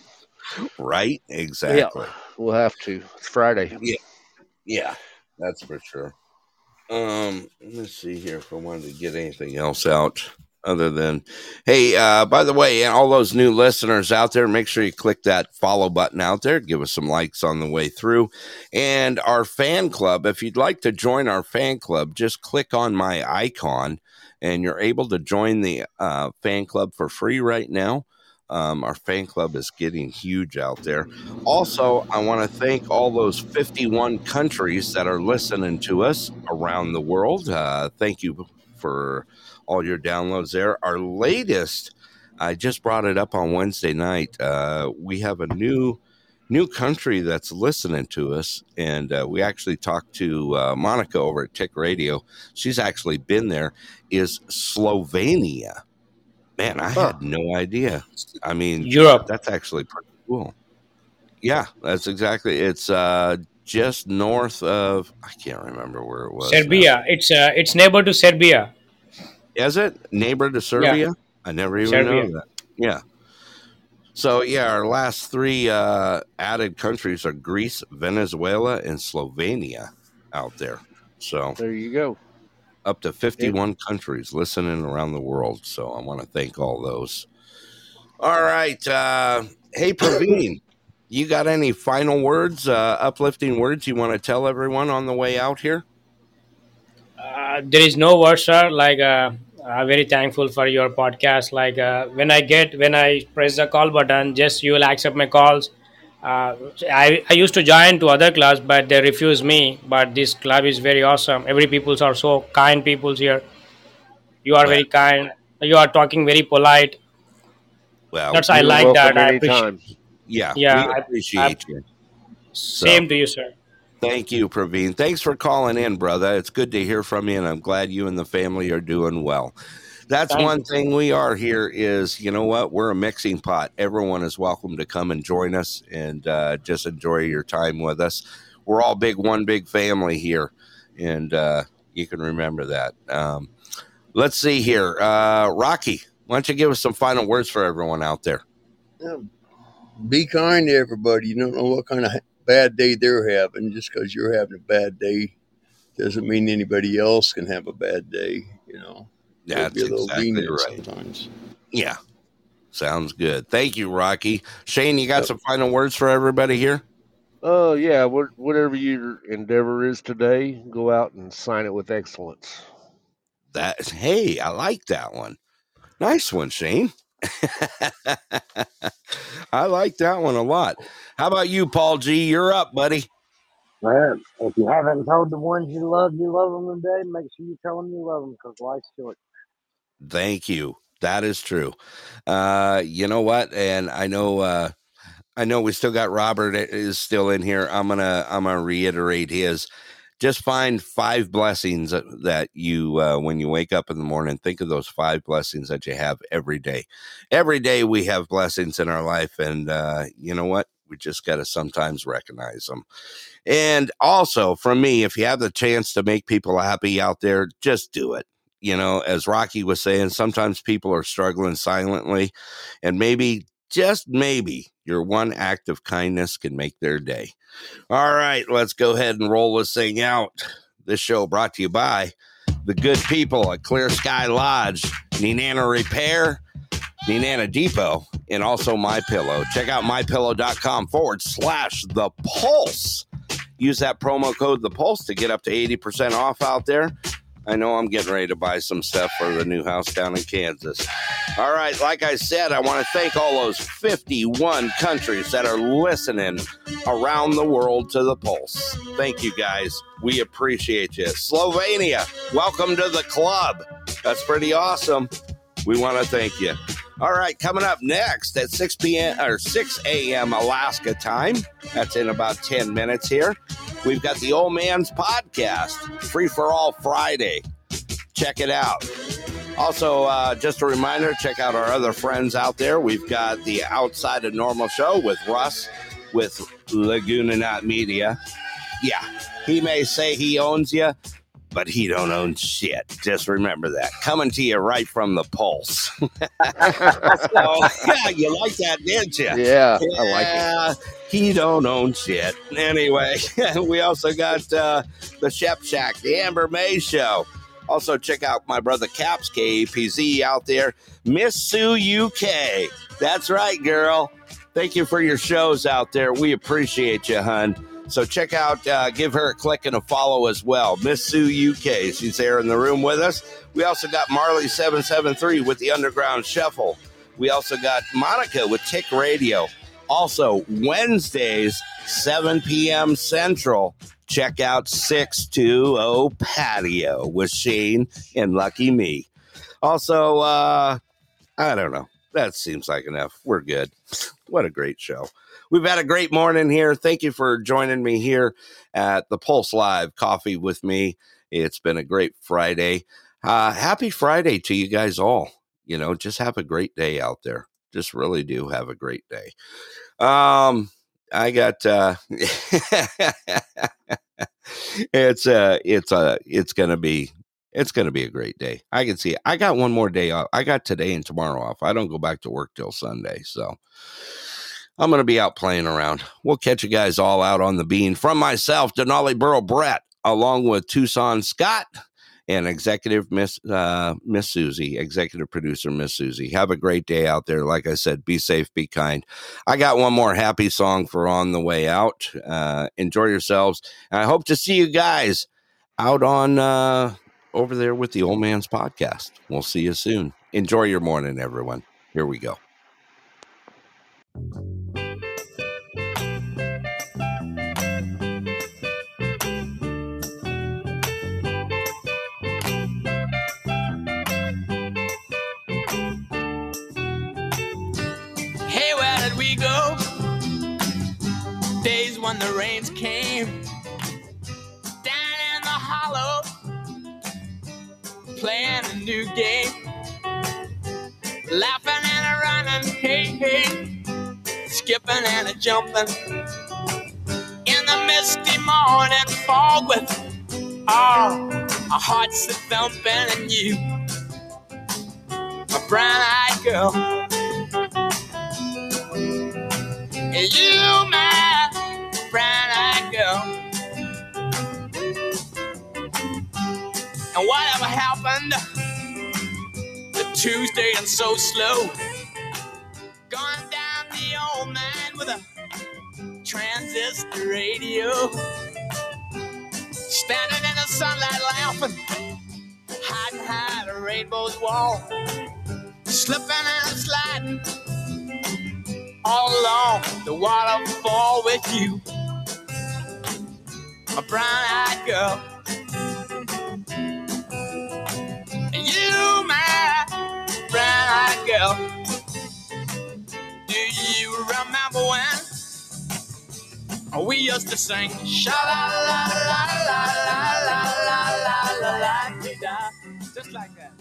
right? Exactly. We'll have to. It's Friday. Yeah. Yeah, that's for sure. Um, let me see here if I wanted to get anything else out other than, hey, uh, by the way, and all those new listeners out there, make sure you click that follow button out there. Give us some likes on the way through. And our fan club, if you'd like to join our fan club, just click on my icon and you're able to join the uh, fan club for free right now. Um, our fan club is getting huge out there. Also, I want to thank all those 51 countries that are listening to us around the world. Uh, thank you for all your downloads there. Our latest, I just brought it up on Wednesday night. Uh, we have a new new country that's listening to us, and uh, we actually talked to uh, Monica over at Tick Radio. She's actually been there. Is Slovenia? Man, I Huh. had no idea. I mean, Europe. That's actually pretty cool. Yeah, that's exactly. It's uh, just north of. I can't remember where it was. now. Serbia. It's uh, it's neighbor to Serbia. Is it neighbor to Serbia? I never even Serbia. know that. Yeah. So yeah, our last three uh, added countries are Greece, Venezuela, and Slovenia out there. So There you go. up to fifty-one countries listening around the world. So I want to thank all those. All right, uh, hey Praveen, (coughs) you got any final words, uh, uplifting words you want to tell everyone on the way out here? Uh, there is no word, sir. Like, uh, I'm very thankful for your podcast. Like, uh, when I get, when I press the call button, just you will accept my calls. Uh, I, I used to join to other clubs, but they refuse me. But this club is very awesome. Every peoples are so kind peoples here. You are very kind. You are talking very polite. Well, That's I like that. I appreciate. yeah, Yeah, I- appreciate you. Same to you, sir. Thank you, Praveen. Thanks for calling in, brother. It's good to hear from you, and I'm glad you and the family are doing well. That's Thank one you. thing we are here is, you know what? We're a mixing pot. Everyone is welcome to come and join us and uh, just enjoy your time with us. We're all big, one big family here, and uh, you can remember that. Um, let's see here. Uh, Rocky, why don't you give us some final words for everyone out there? Yeah, Be kind to everybody. You don't know what kind of bad day they're having. Just because you're having a bad day doesn't mean anybody else can have a bad day. You know, That's be a little exactly right. sometimes. Yeah. Sounds good. Thank you, Rocky. Shane, you got some final words for everybody here? Uh, yeah, whatever your endeavor is today, go out and sign it with excellence. That hey, I like that one. Nice one, Shane. (laughs) I like that one a lot. How about you, Paul G? You're up, buddy. Well, if you haven't told the ones you love you love them today, make sure you tell them you love them because life's short. Thank you. That is true. Uh, you know what? And I know uh I know we still got Robert is still in here. I'm gonna I'm gonna reiterate his. Just find five blessings that- you uh, when you wake up in the morning. Think of those five blessings that you have every day. Every day we have blessings in our life, and uh, you know what? We just got to sometimes recognize them. And also, from me, if you have the chance to make people happy out there, just do it. You know, as Rocky was saying, sometimes people are struggling silently, and maybe, just maybe, your one act of kindness can make their day. All right, let's go ahead and roll this thing out. This show brought to you by the good people at Clear Sky Lodge, Nenana Repair, Nenana Depot, and also My Pillow. Check out mypillow.com forward slash the pulse. Use that promo code the pulse to get up to 80% off out there. I know I'm getting ready to buy some stuff for the new house down in Kansas. All right, like I said, I want to thank all those 51 countries that are listening around the world to the Pulse. Thank you guys. We appreciate you. Slovenia, welcome to the club. That's pretty awesome. We want to thank you. All right, coming up next at 6 p.m. or 6 a.m. Alaska time. That's in about 10 minutes here. We've got the Old Man's Podcast, Free for All Friday. Check it out. Also, uh, just a reminder check out our other friends out there. We've got the Outside of Normal show with Russ with Laguna Not Media. Yeah, he may say he owns you, but he don't own shit. Just remember that. Coming to you right from the pulse. (laughs) so, yeah, you like that, didn't you? Yeah, I like it. Yeah, He don't own shit. Anyway, (laughs) we also got uh, the Shep Shack, the Amber May Show. Also, check out my brother Caps KAPZ out there, Miss Sue UK. That's right, girl. Thank you for your shows out there. We appreciate you, hun. So check out, uh, give her a click and a follow as well. Miss Sue UK. She's there in the room with us. We also got Marley773 with the Underground Shuffle. We also got Monica with Tick Radio. Also, Wednesdays, 7 p.m. Central. Check out 620 Patio with Shane and Lucky Me. Also, uh, I don't know. That seems like enough. We're good. What a great show. We've had a great morning here. Thank you for joining me here at the Pulse Live Coffee with me. It's been a great Friday. Uh, happy Friday to you guys all. You know, just have a great day out there. Just really do have a great day. Um, I got uh (laughs) it's uh it's uh it's gonna be it's gonna be a great day. I can see it. I got one more day off. I got today and tomorrow off. I don't go back to work till Sunday, so I'm gonna be out playing around. We'll catch you guys all out on the bean. From myself, Denali Burrow Brett, along with Tucson Scott and executive Miss uh, Miss Susie, executive producer Miss Susie. Have a great day out there. Like I said, be safe, be kind. I got one more happy song for on the way out. Uh, enjoy yourselves. And I hope to see you guys out on uh, over there with the Old Man's Podcast. We'll see you soon. Enjoy your morning, everyone. Here we go. Hey, where did we go? Days when the rains came. Down in the hollow, playing a new game, laughing and running, hey, hey, skipping and a jumping in the misty morning fog with all our hearts a thumping and you, a brown eyed girl. And you, my brown eyed girl. And whatever happened the Tuesday and so slow? Transistor radio. Standing in the sunlight laughing, hiding behind a rainbow's wall. Slipping and sliding all along the waterfall with you, a brown-eyed girl. And you, my brown-eyed girl. We used to sing sha la la la la la la la la la la la da just like that.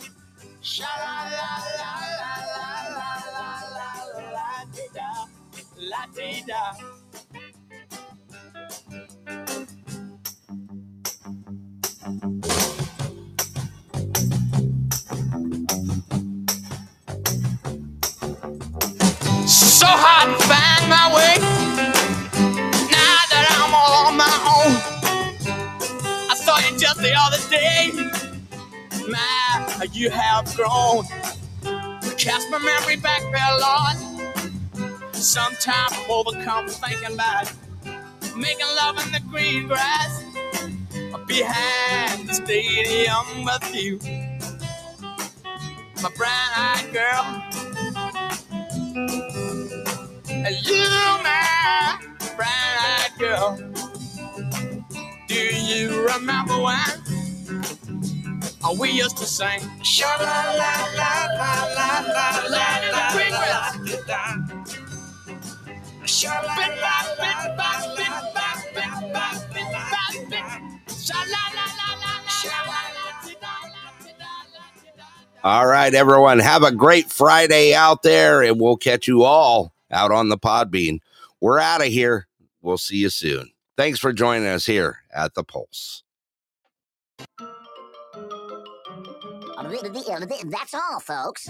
Sha la la la la la la la la la la da la dee da. So to find my way just the other day. My, you have grown. Cast my memory back there, Lord. Sometimes I'm overcome thinking about making love in the green grass behind the stadium with you, my brown-eyed girl. And you, my brown-eyed girl. Do you remember when oh, we used to sing? Sha la la la la la la la la la All right, everyone. Have a great Friday out there, and we'll catch you all out on the Podbean. We're out of here. We'll see you soon. Thanks for joining us here at the Pulse. Oh, that's all, folks.